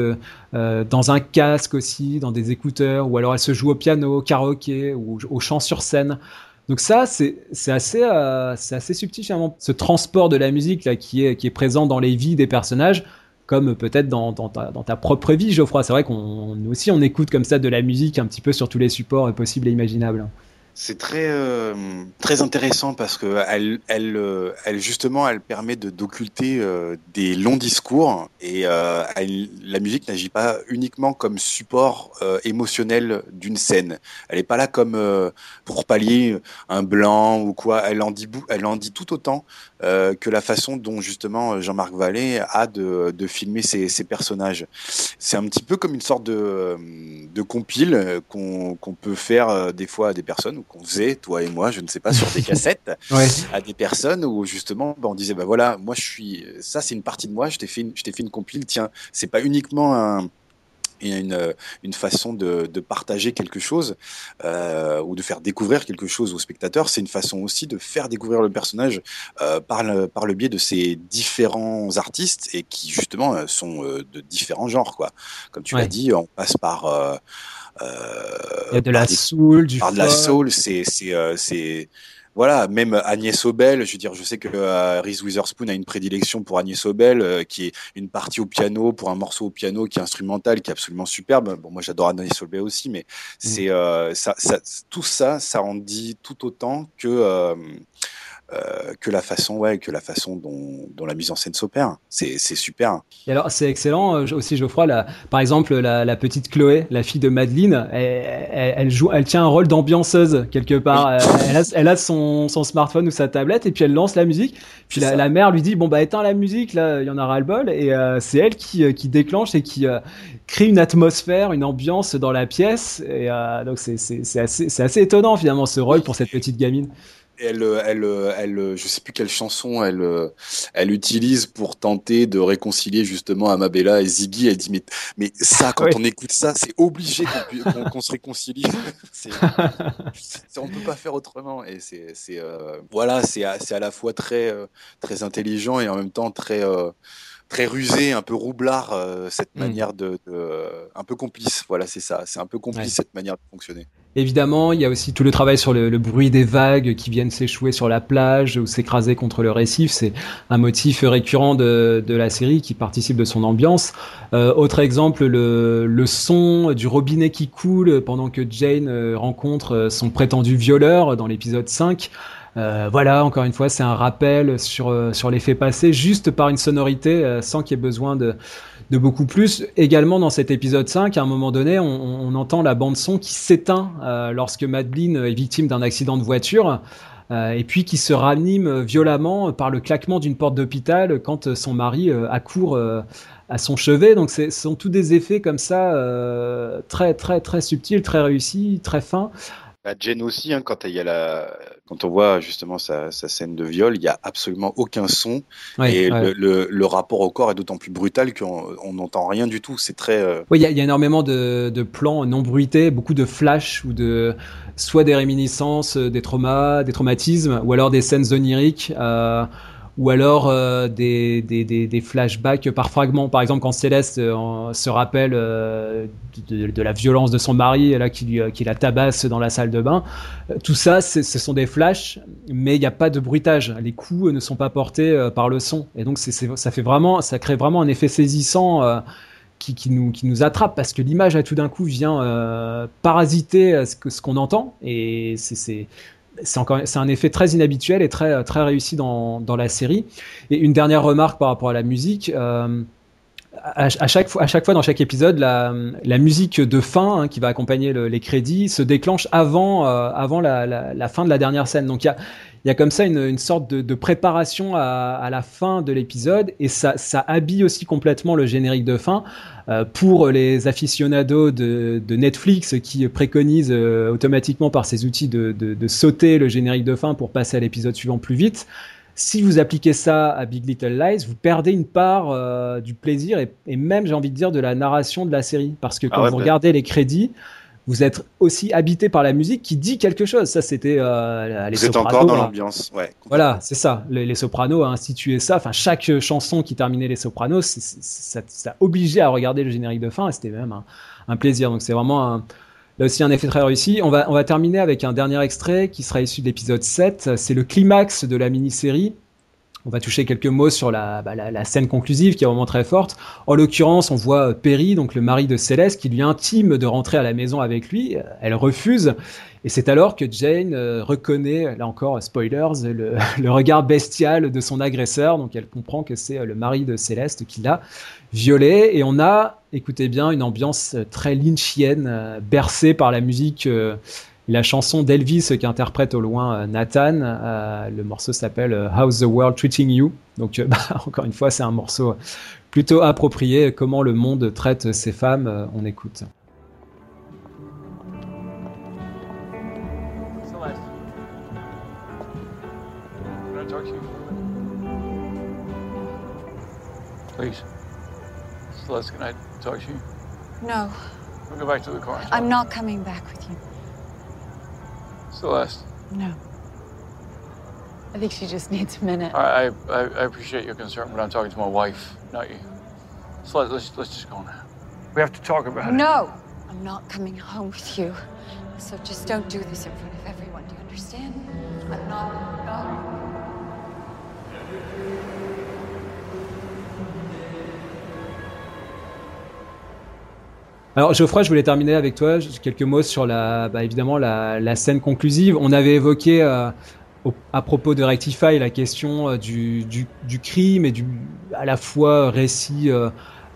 dans un casque aussi, dans des écouteurs, ou alors elle se joue au piano, au karaoké ou au chant sur scène. Donc ça, c'est assez, euh, subtil. Ce transport de la musique là, qui, est, qui est présent dans les vies des personnages, comme peut-être dans, dans, ta, dans ta propre vie, Geoffroy. C'est vrai qu'on aussi on écoute comme ça de la musique un petit peu sur tous les supports possibles et imaginables. C'est très euh, très intéressant parce que elle elle euh, elle justement elle permet de d'occulter euh, des longs discours et elle, la musique n'agit pas uniquement comme support émotionnel d'une scène. Elle est pas là comme pour pallier un blanc ou quoi. Elle en dit elle en dit tout autant que la façon dont justement Jean-Marc Vallée a de de filmer ses, ses personnages. C'est un petit peu comme une sorte de de compile qu'on qu'on peut faire des fois à des personnes qu'on faisait, toi et moi, je ne sais pas, sur des cassettes, à des personnes où justement bah, on disait, bah voilà, moi je suis, ça c'est une partie de moi, je t'ai fait, une, je t'ai fait une compile, tiens, c'est pas uniquement un, une, une façon de, de, partager quelque chose euh, ou de faire découvrir quelque chose au spectateur, c'est une façon aussi de faire découvrir le personnage euh, par, le, par le biais de ces différents artistes et qui justement euh, sont de différents genres. Quoi. Comme tu l'as dit, on passe par... Euh, il y a de la soul, du par de la soul, c'est c'est euh, c'est voilà, même Agnès Obel, je veux dire, je sais que euh, Reese Witherspoon a une prédilection pour Agnès Obel, euh, qui est une partie au piano, pour un morceau au piano qui est instrumental, qui est absolument superbe. Bon, moi j'adore Agnès Obel aussi, mais mm. c'est euh, ça, ça, tout ça, ça en dit tout autant que euh, que la façon, ouais, que la façon dont, dont la mise en scène s'opère. C'est, c'est super. Et alors, c'est excellent euh, aussi, Geoffroy. La, par exemple, la, la, petite Chloé, la fille de Madeleine, elle, elle, joue, elle tient un rôle d'ambianceuse quelque part. Euh, elle, a, elle a son, son, smartphone ou sa tablette et puis elle lance la musique. Puis la, la, mère lui dit bon bah éteins la musique, là, il y en aura le bol. Et euh, c'est elle qui, qui déclenche et qui crée une atmosphère, une ambiance dans la pièce. Et donc c'est, assez, c'est assez étonnant finalement ce rôle pour cette petite gamine elle, elle, elle, je sais plus quelle chanson elle, elle utilise pour tenter de réconcilier justement Amabella et Ziggy. Elle dit mais, mais ça, quand on écoute ça, c'est obligé qu'on qu se réconcilie. on peut pas faire autrement. Et c'est, c'est, euh, voilà, c'est à, à la fois très, euh, très intelligent et en même temps très, euh, très rusé, un peu roublard, euh, cette mm. manière de, de, un peu complice. Voilà, c'est ça. C'est un peu complice ouais. cette manière de fonctionner. Évidemment, il y a aussi tout le travail sur le, bruit des vagues qui viennent s'échouer sur la plage ou s'écraser contre le récif. C'est un motif récurrent de, la série qui participe de son ambiance. Euh, autre exemple, le, son du robinet qui coule pendant que Jane euh, rencontre son prétendu violeur dans l'épisode 5. Euh, voilà, encore une fois, c'est un rappel sur, euh, sur les faits passés, juste par une sonorité, euh, sans qu'il y ait besoin de, de beaucoup plus. Également, dans cet épisode 5, à un moment donné, on, entend la bande-son qui s'éteint euh, lorsque Madeline est victime d'un accident de voiture. et puis qui se ranime violemment par le claquement d'une porte d'hôpital quand son mari accourt à son chevet. Donc, ce sont tous des effets comme ça, très, très, très subtils, très réussis, très fins. Bah, Jane aussi, hein, quand il y a la, quand on voit justement sa, sa scène de viol, il y a absolument aucun son ouais, et ouais. Le, le, le, rapport au corps est d'autant plus brutal qu'on n'entend rien du tout. C'est très. Euh... Oui, il y, y, a énormément de, de, plans non bruités, beaucoup de flashs ou de soit des réminiscences, des traumas, des traumatismes, ou alors des scènes oniriques. Euh, ou alors euh, des, flashbacks par fragments. Par exemple, quand Céleste euh, se rappelle euh, de, la violence de son mari, là, qui, la tabasse dans la salle de bain, tout ça, ce sont des flashs, mais il n'y a pas de bruitage. Les coups ne sont pas portés par le son, et donc ça fait vraiment, ça crée vraiment un effet saisissant. Qui, nous, attrape parce que l'image tout d'un coup vient parasiter ce qu'on entend et c'est c'est un effet très inhabituel et très réussi dans, dans la série. Et une dernière remarque par rapport à la musique. Euh, à, à, chaque fois, à chaque fois dans chaque épisode, la, la musique de fin hein, qui va accompagner le, les crédits se déclenche avant, euh, avant la, la, la, fin de la dernière scène. Donc il y a, y a comme ça une, une sorte de, de préparation à, à, la fin de l'épisode et ça, ça habille aussi complètement le générique de fin euh, pour les aficionados de, de, Netflix qui préconisent euh, automatiquement par ces outils de, de, de, sauter le générique de fin pour passer à l'épisode suivant plus vite. Si vous appliquez ça à Big Little Lies, vous perdez une part euh, du plaisir et, et même, j'ai envie de dire, de la narration de la série. Parce que quand ah ouais, vous bah... regardez les crédits, vous êtes aussi habité par la musique qui dit quelque chose. Ça, c'était euh, les Vous êtes encore dans l'ambiance, ouais. Voilà, c'est ça. Les, les, Sopranos a institué ça. Enfin, chaque chanson qui terminait les Sopranos, c est, c est, ça, ça obligeait à regarder le générique de fin. Et c'était même un, un, plaisir. Donc, c'est vraiment un, là aussi un effet très réussi. On va, on va terminer avec un dernier extrait qui sera issu de l'épisode 7. C'est le climax de la mini-série On va toucher quelques mots sur la, bah, scène conclusive qui est vraiment très forte. En l'occurrence, on voit Perry, donc le mari de Céleste, qui lui intime de rentrer à la maison avec lui. Elle refuse. Et c'est alors que Jane euh, reconnaît, là encore, spoilers, le, le, regard bestial de son agresseur. Donc elle comprend que c'est le mari de Céleste qui l'a violée. Et on a, écoutez bien, une ambiance très lynchienne, euh, bercée par la musique. Euh, la chanson d'Elvis qu'interprète au loin euh, Nathan. Euh, le morceau s'appelle euh, How's the World Treating You? Donc, bah, encore une fois, c'est un morceau plutôt approprié. Comment le monde traite ces femmes, on écoute. Celeste. Can I talk to you? Celeste, can I talk to you? No. We'll go back to the car. I'm not coming back with you. Celeste. No. I think she just needs a minute. I, I, I appreciate your concern, but I'm talking to my wife, not you. Celeste, let's, let's just go now. We have to talk about it. No! I'm not coming home with you. So just don't do this in front of everyone. Do you understand? I'm not. not. Alors Geoffroy, je voulais terminer avec toi quelques mots sur la, bah, évidemment la, scène conclusive. On avait évoqué euh, à propos de Rectify la question euh, du, crime et du à la fois récit euh,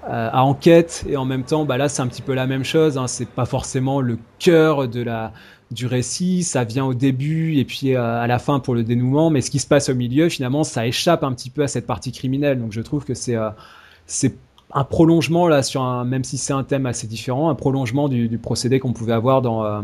à enquête et en même temps, bah là c'est un petit peu la même chose. Hein, c'est pas forcément le cœur de la du récit, ça vient au début et puis à la fin pour le dénouement, mais ce qui se passe au milieu, finalement, ça échappe un petit peu à cette partie criminelle. Donc je trouve que c'est c'est un prolongement là sur un, même si c'est un thème assez différent, un prolongement du, procédé qu'on pouvait avoir dans euh,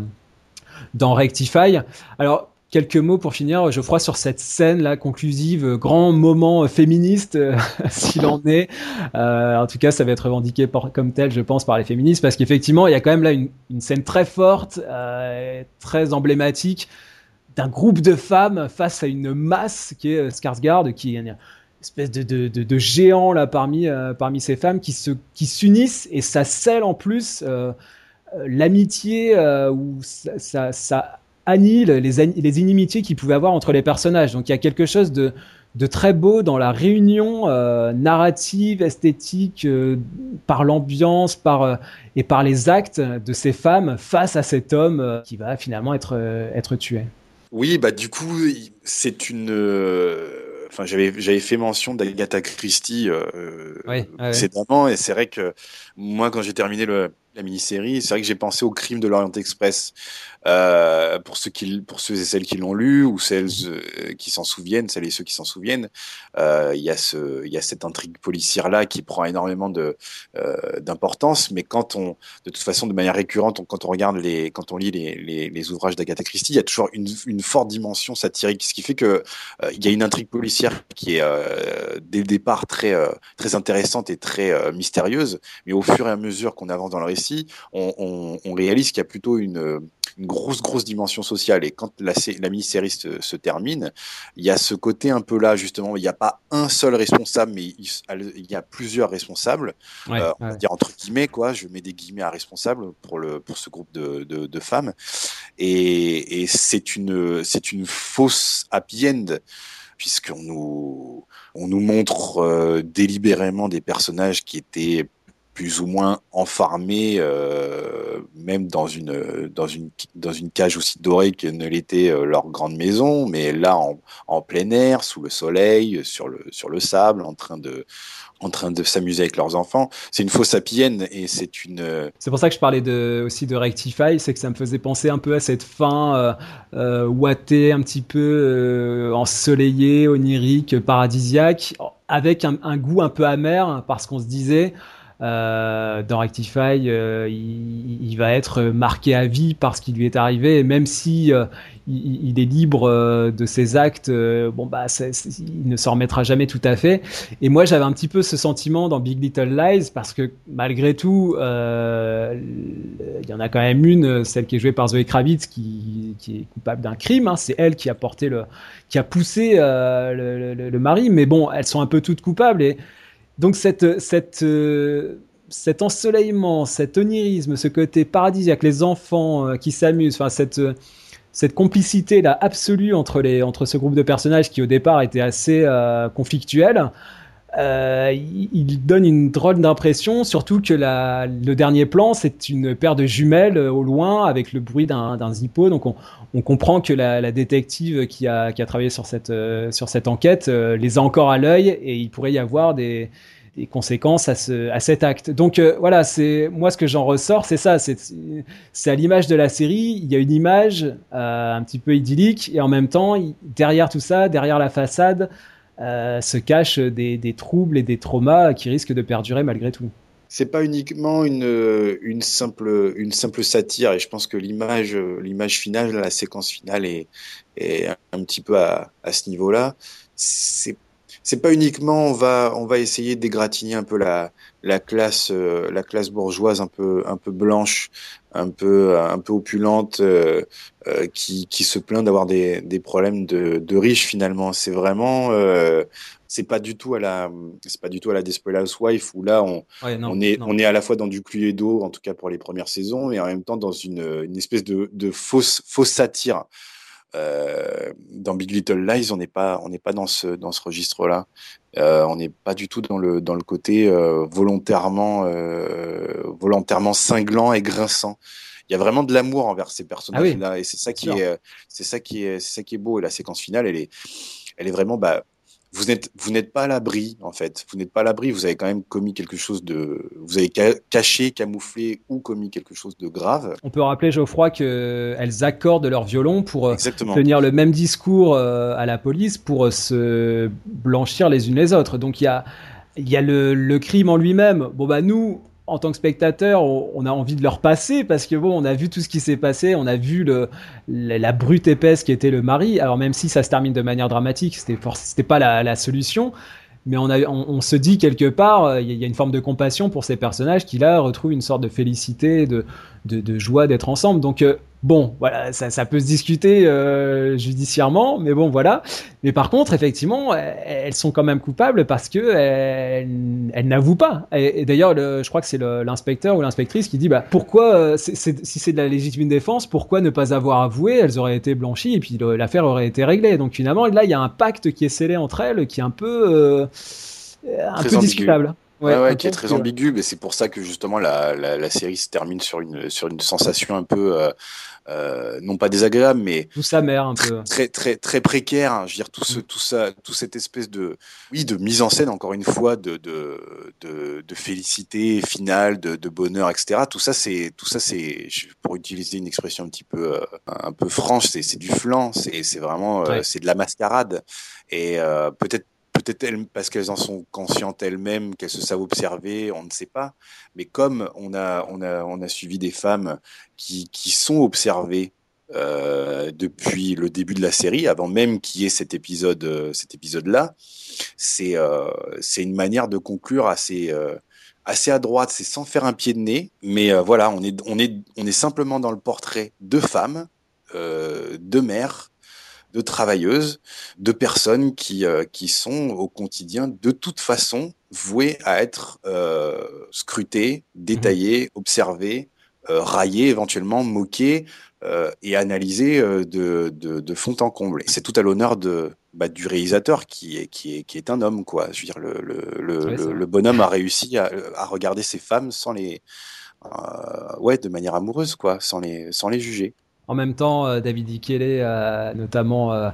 dans Rectify. Alors quelques mots pour finir, Geoffroy, sur cette scène là conclusive, grand moment féministe euh, s'il en est. Euh, en tout cas, ça va être revendiqué comme tel, je pense, par les féministes, parce qu'effectivement, il y a quand même là une, scène très forte, très emblématique d'un groupe de femmes face à une masse qui est Skarsgård, qui est espèce de, de, de, géant là parmi euh, parmi ces femmes qui se qui s'unissent et ça scelle en plus euh, l'amitié euh, ou ça, ça, annihile les les inimitiés qu'il pouvait avoir entre les personnages. Donc il y a quelque chose de de très beau dans la réunion narrative esthétique par l'ambiance par et par les actes de ces femmes face à cet homme qui va finalement être être tué. Oui bah du coup c'est une enfin j'avais j'avais fait mention d'Agatha Christie euh, oui, précédemment et c'est vrai que moi quand j'ai terminé le, la mini-série, c'est vrai que j'ai pensé au crime de l'Orient Express. Euh, pour ceux qui, pour ceux et celles qui l'ont lu ou celles euh, qui s'en souviennent, celles et ceux qui s'en souviennent, euh, il y a ce, il y a cette intrigue policière là qui prend énormément de euh, d'importance. Mais quand on, de toute façon, de manière récurrente, on, quand on regarde les, quand on lit les, les, les ouvrages d'Agatha Christie, il y a toujours une, une forte dimension satirique, ce qui fait que euh, il y a une intrigue policière qui est euh, dès le départ très très intéressante et très mystérieuse. Mais au fur et à mesure qu'on avance dans le récit, on, on, on réalise qu'il y a plutôt une une grosse grosse dimension sociale. Et quand la, la mini-série se, se, termine il y a ce côté un peu là justement il n'y a pas un seul responsable mais il, il y a plusieurs responsables. Ouais, euh, on ouais. va dire entre guillemets quoi je mets des guillemets à responsable pour le pour ce groupe de, de, de femmes. Et, et c'est une c'est une fausse happy end puisqu'on nous on nous montre euh, délibérément des personnages qui étaient plus ou moins enfermés, euh, même dans une dans une dans une cage aussi dorée que ne l'était euh, leur grande maison, mais là en, en plein air, sous le soleil, sur le sur le sable, en train de en train de s'amuser avec leurs enfants. C'est une fausse happy et c'est une. C'est pour ça que je parlais aussi de Rectify, c'est que ça me faisait penser un peu à cette fin euh, euh, ouatée, un petit peu euh, ensoleillée, onirique, paradisiaque, avec un, un, goût un peu amer parce qu'on se disait. Euh, dans Rectify, euh, il, va être marqué à vie par ce qui lui est arrivé, et même si euh, il, est libre euh, de ses actes, bon bah, il ne s'en remettra jamais tout à fait. Et moi, j'avais un petit peu ce sentiment dans Big Little Lies parce que malgré tout, il y en a quand même une, celle qui est jouée par Zoé Kravitz, qui, est coupable d'un crime. Hein, c'est elle qui a porté le, qui a poussé le, le, le, mari. Mais bon, elles sont un peu toutes coupables et donc euh, cet ensoleillement, cet onirisme, ce côté paradisiaque, les enfants euh, qui s'amusent, enfin cette, cette complicité là absolue entre entre ce groupe de personnages qui au départ était assez euh, conflictuel. Euh, il donne une drôle d'impression, surtout que le dernier plan, c'est une paire de jumelles euh, au loin avec le bruit d'un zippo. Donc on, comprend que la, détective qui a, travaillé sur cette, euh, enquête les a encore à l'œil et il pourrait y avoir des, conséquences à, ce, à cet acte. Donc voilà, c'est moi ce que j'en ressors, c'est ça, c'est à l'image de la série, il y a une image un petit peu idyllique et en même temps, derrière tout ça, derrière la façade, euh, se cachent des, troubles et des traumas qui risquent de perdurer malgré tout. C'est pas uniquement une, simple, une simple satire et je pense que l'image l'image finale, la séquence finale est, un petit peu à, à ce niveau-là. C'est c'est pas uniquement on va on va essayer d'égratigner un peu la la classe euh, la classe bourgeoise un peu un peu blanche un peu un peu opulente euh, euh, qui qui se plaint d'avoir des des problèmes de de riches finalement c'est vraiment euh, c'est pas du tout à la c'est pas du tout à la Desperate Housewife où là on ouais, non, on est non. on est à la fois dans du Cluedo en tout cas pour les premières saisons et en même temps dans une une espèce de de fausse fausse satire euh, dans Big Little Lies, on n'est pas, on n'est pas dans ce dans ce registre-là. Euh, on n'est pas du tout dans le dans le côté euh, volontairement euh, volontairement cinglant et grinçant. Il y a vraiment de l'amour envers ces personnages-là, ah oui, et c'est ça qui est, c'est ça qui est, c'est ça qui est beau. Et la séquence finale, elle est, elle est vraiment, bah, vous n'êtes vous n'êtes pas à l'abri en fait. Vous n'êtes pas à l'abri. Vous avez quand même commis quelque chose de, vous avez caché, camouflé ou commis quelque chose de grave. On peut rappeler Geoffroy que elles accordent leur violon pour Exactement. tenir le même discours à la police pour se blanchir les unes les autres. Donc il y a il y a le, le crime en lui-même. Bon bah nous en tant que spectateur, on a envie de leur passer parce que bon, on a vu tout ce qui s'est passé, on a vu la, brute épaisse qui était le mari. Alors même si ça se termine de manière dramatique, c'était c'était pas la, solution, mais on, se dit quelque part, il y, a une forme de compassion pour ces personnages qui là retrouvent une sorte de félicité, de joie d'être ensemble. Donc euh, bon, voilà, ça, ça, peut se discuter euh, judiciairement, mais bon, voilà. Mais par contre, effectivement, elles sont quand même coupables parce que elles, elles n'avouent pas. Et, et d'ailleurs, je crois que c'est l'inspecteur ou l'inspectrice qui dit, bah pourquoi, euh, c est, c est, si c'est de la légitime défense, pourquoi ne pas avoir avoué? Elles auraient été blanchies et puis l'affaire aurait été réglée. Donc finalement, là, il y a un pacte qui est scellé entre elles, qui est un peu, euh, un peu ambigu. discutable. Ouais, ouais, qui est très ambigu, mais c'est pour ça que justement la, la, la, série se termine sur une sur une sensation un peu euh, euh, non pas désagréable, mais tout sa mère un peu très très très précaire. Hein, je veux dire tout ce tout ça tout cette espèce de oui de mise en scène encore une fois de de de, de félicité finale, de, de bonheur, etc. Tout ça c'est tout ça c'est pour utiliser une expression un petit peu euh, un peu franche, c'est c'est du flan, c'est c'est vraiment ouais. c'est de la mascarade et peut-être peut-être elles, parce qu'elles en sont conscientes elles-mêmes, qu'elles se savent observer, on ne sait pas. Mais comme on a, on a, on a suivi des femmes qui, qui sont observées euh, depuis le début de la série, avant même qu'il y ait cet épisode, euh, cet épisode-là, c'est, euh, c'est une manière de conclure assez, assez à droite. C'est sans faire un pied de nez, mais voilà, on est, on est, on est simplement dans le portrait de femmes, de mères de travailleuses, de personnes qui, euh, qui sont au quotidien de toute façon vouées à être euh, scrutées, détaillées, observées, euh, raillées, éventuellement moquées et analysées de, de, de, fond en comble. C'est tout à l'honneur de bah, du réalisateur qui est, qui, est, qui est un homme, quoi. Je veux dire, le, le, le, ouais, le, le bonhomme a réussi à, à, regarder ces femmes sans les... Euh, ouais, de manière amoureuse, quoi, sans les, sans les juger. En même temps, euh, David Ikele a notamment euh,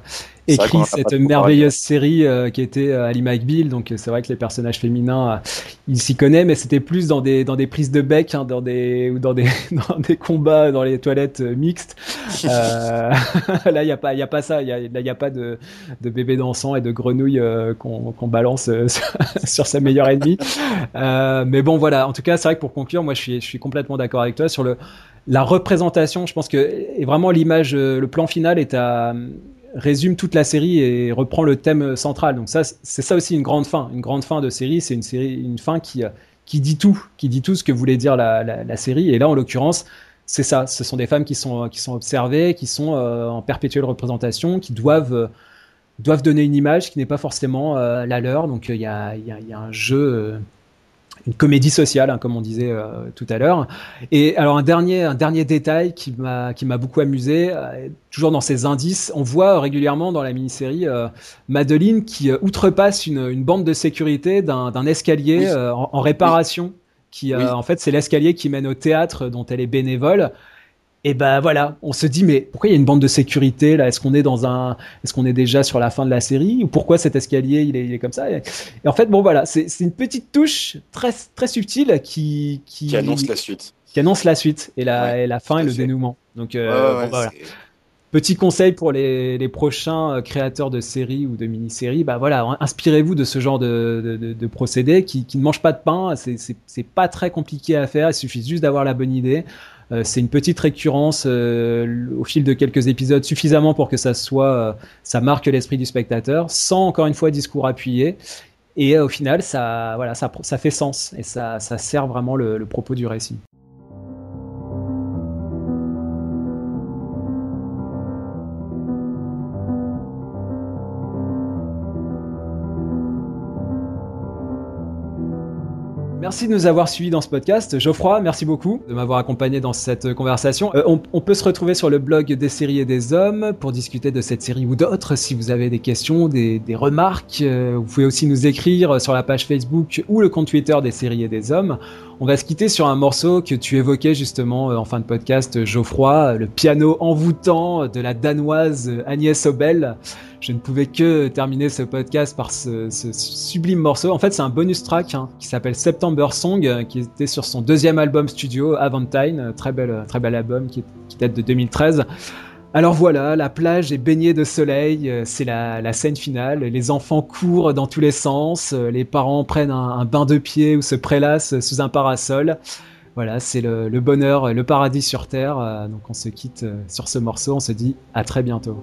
écrit cette merveilleuse série euh, qui était Ali McBeal. Donc c'est vrai que les personnages féminins, il s'y connaît, mais c'était plus dans des dans des prises de bec, hein, dans des ou dans des dans des combats dans les toilettes mixtes. là, il y a pas il y a pas ça. Il y a là il y a pas de de bébés dansants et de grenouilles qu'on qu balance sur sa meilleure ennemie. mais bon, voilà. En tout cas, c'est vrai que pour conclure, moi, je suis je suis complètement d'accord avec toi sur le la représentation, je pense que est vraiment l'image, le plan final est à résume toute la série et reprend le thème central. Donc ça, c'est ça aussi une grande fin, une grande fin de série. C'est une série, une fin qui qui dit tout, qui dit tout ce que voulait dire la, la, série. Et là, en l'occurrence, c'est ça. Ce sont des femmes qui sont qui sont observées, qui sont euh, en perpétuelle représentation, qui doivent euh, doivent donner une image qui n'est pas forcément euh, la leur. Donc il y y, a, un jeu une comédie sociale, hein, comme on disait euh, tout à l'heure. Et alors un dernier, un dernier détail qui m'a qui m'a beaucoup amusé, euh, toujours dans ces indices, on voit régulièrement dans la mini-série euh, Madeline qui outrepasse une, une, bande de sécurité d'un escalier en, en, réparation. Qui en fait c'est l'escalier qui mène au théâtre dont elle est bénévole et ben voilà, on se dit mais pourquoi il y a une bande de sécurité là? Est-ce qu'on est dans un, est-ce qu'on est déjà sur la fin de la série? Ou pourquoi cet escalier il est, il est comme ça? Et, en fait bon voilà, c'est une petite touche très très subtile qui qui, annonce la suite, qui annonce la suite. Et la et la fin et le dénouement. Donc euh, voilà. Petit conseil pour les, les, prochains euh, créateurs de séries ou de mini-séries, bah voilà, inspirez-vous de ce genre de, de, de, de procédé qui, qui, ne mange pas de pain, c'est pas très compliqué à faire, il suffit juste d'avoir la bonne idée. Euh, c'est une petite récurrence euh, au fil de quelques épisodes, suffisamment pour que ça soit, euh, ça marque l'esprit du spectateur, sans encore une fois discours appuyé. Et au final, ça, voilà, ça, ça fait sens et ça, ça sert vraiment le, le propos du récit. Merci de nous avoir suivis dans ce podcast. Geoffroy, merci beaucoup de m'avoir accompagné dans cette conversation. Euh, on, peut se retrouver sur le blog des séries et des hommes pour discuter de cette série ou d'autres. Si vous avez des questions, des, remarques, euh, vous pouvez aussi nous écrire sur la page Facebook ou le compte Twitter des séries et des hommes. On va se quitter sur un morceau que tu évoquais justement euh, en fin de podcast, Geoffroy, le piano envoûtant de la danoise Agnès Obel. Je ne pouvais que terminer ce podcast par ce, sublime morceau. En fait, c'est un bonus track hein, qui s'appelle September Song, euh, qui était sur son deuxième album studio, Avantine, très bel, très bel album qui, date de 2013. Alors voilà, la plage est baignée de soleil, euh, c'est la, scène finale, les enfants courent dans tous les sens, euh, les parents prennent un, un bain de pied ou se prélassent sous un parasol. Voilà, c'est le, le, bonheur, le paradis sur Terre. Donc on se quitte sur ce morceau, on se dit à très bientôt.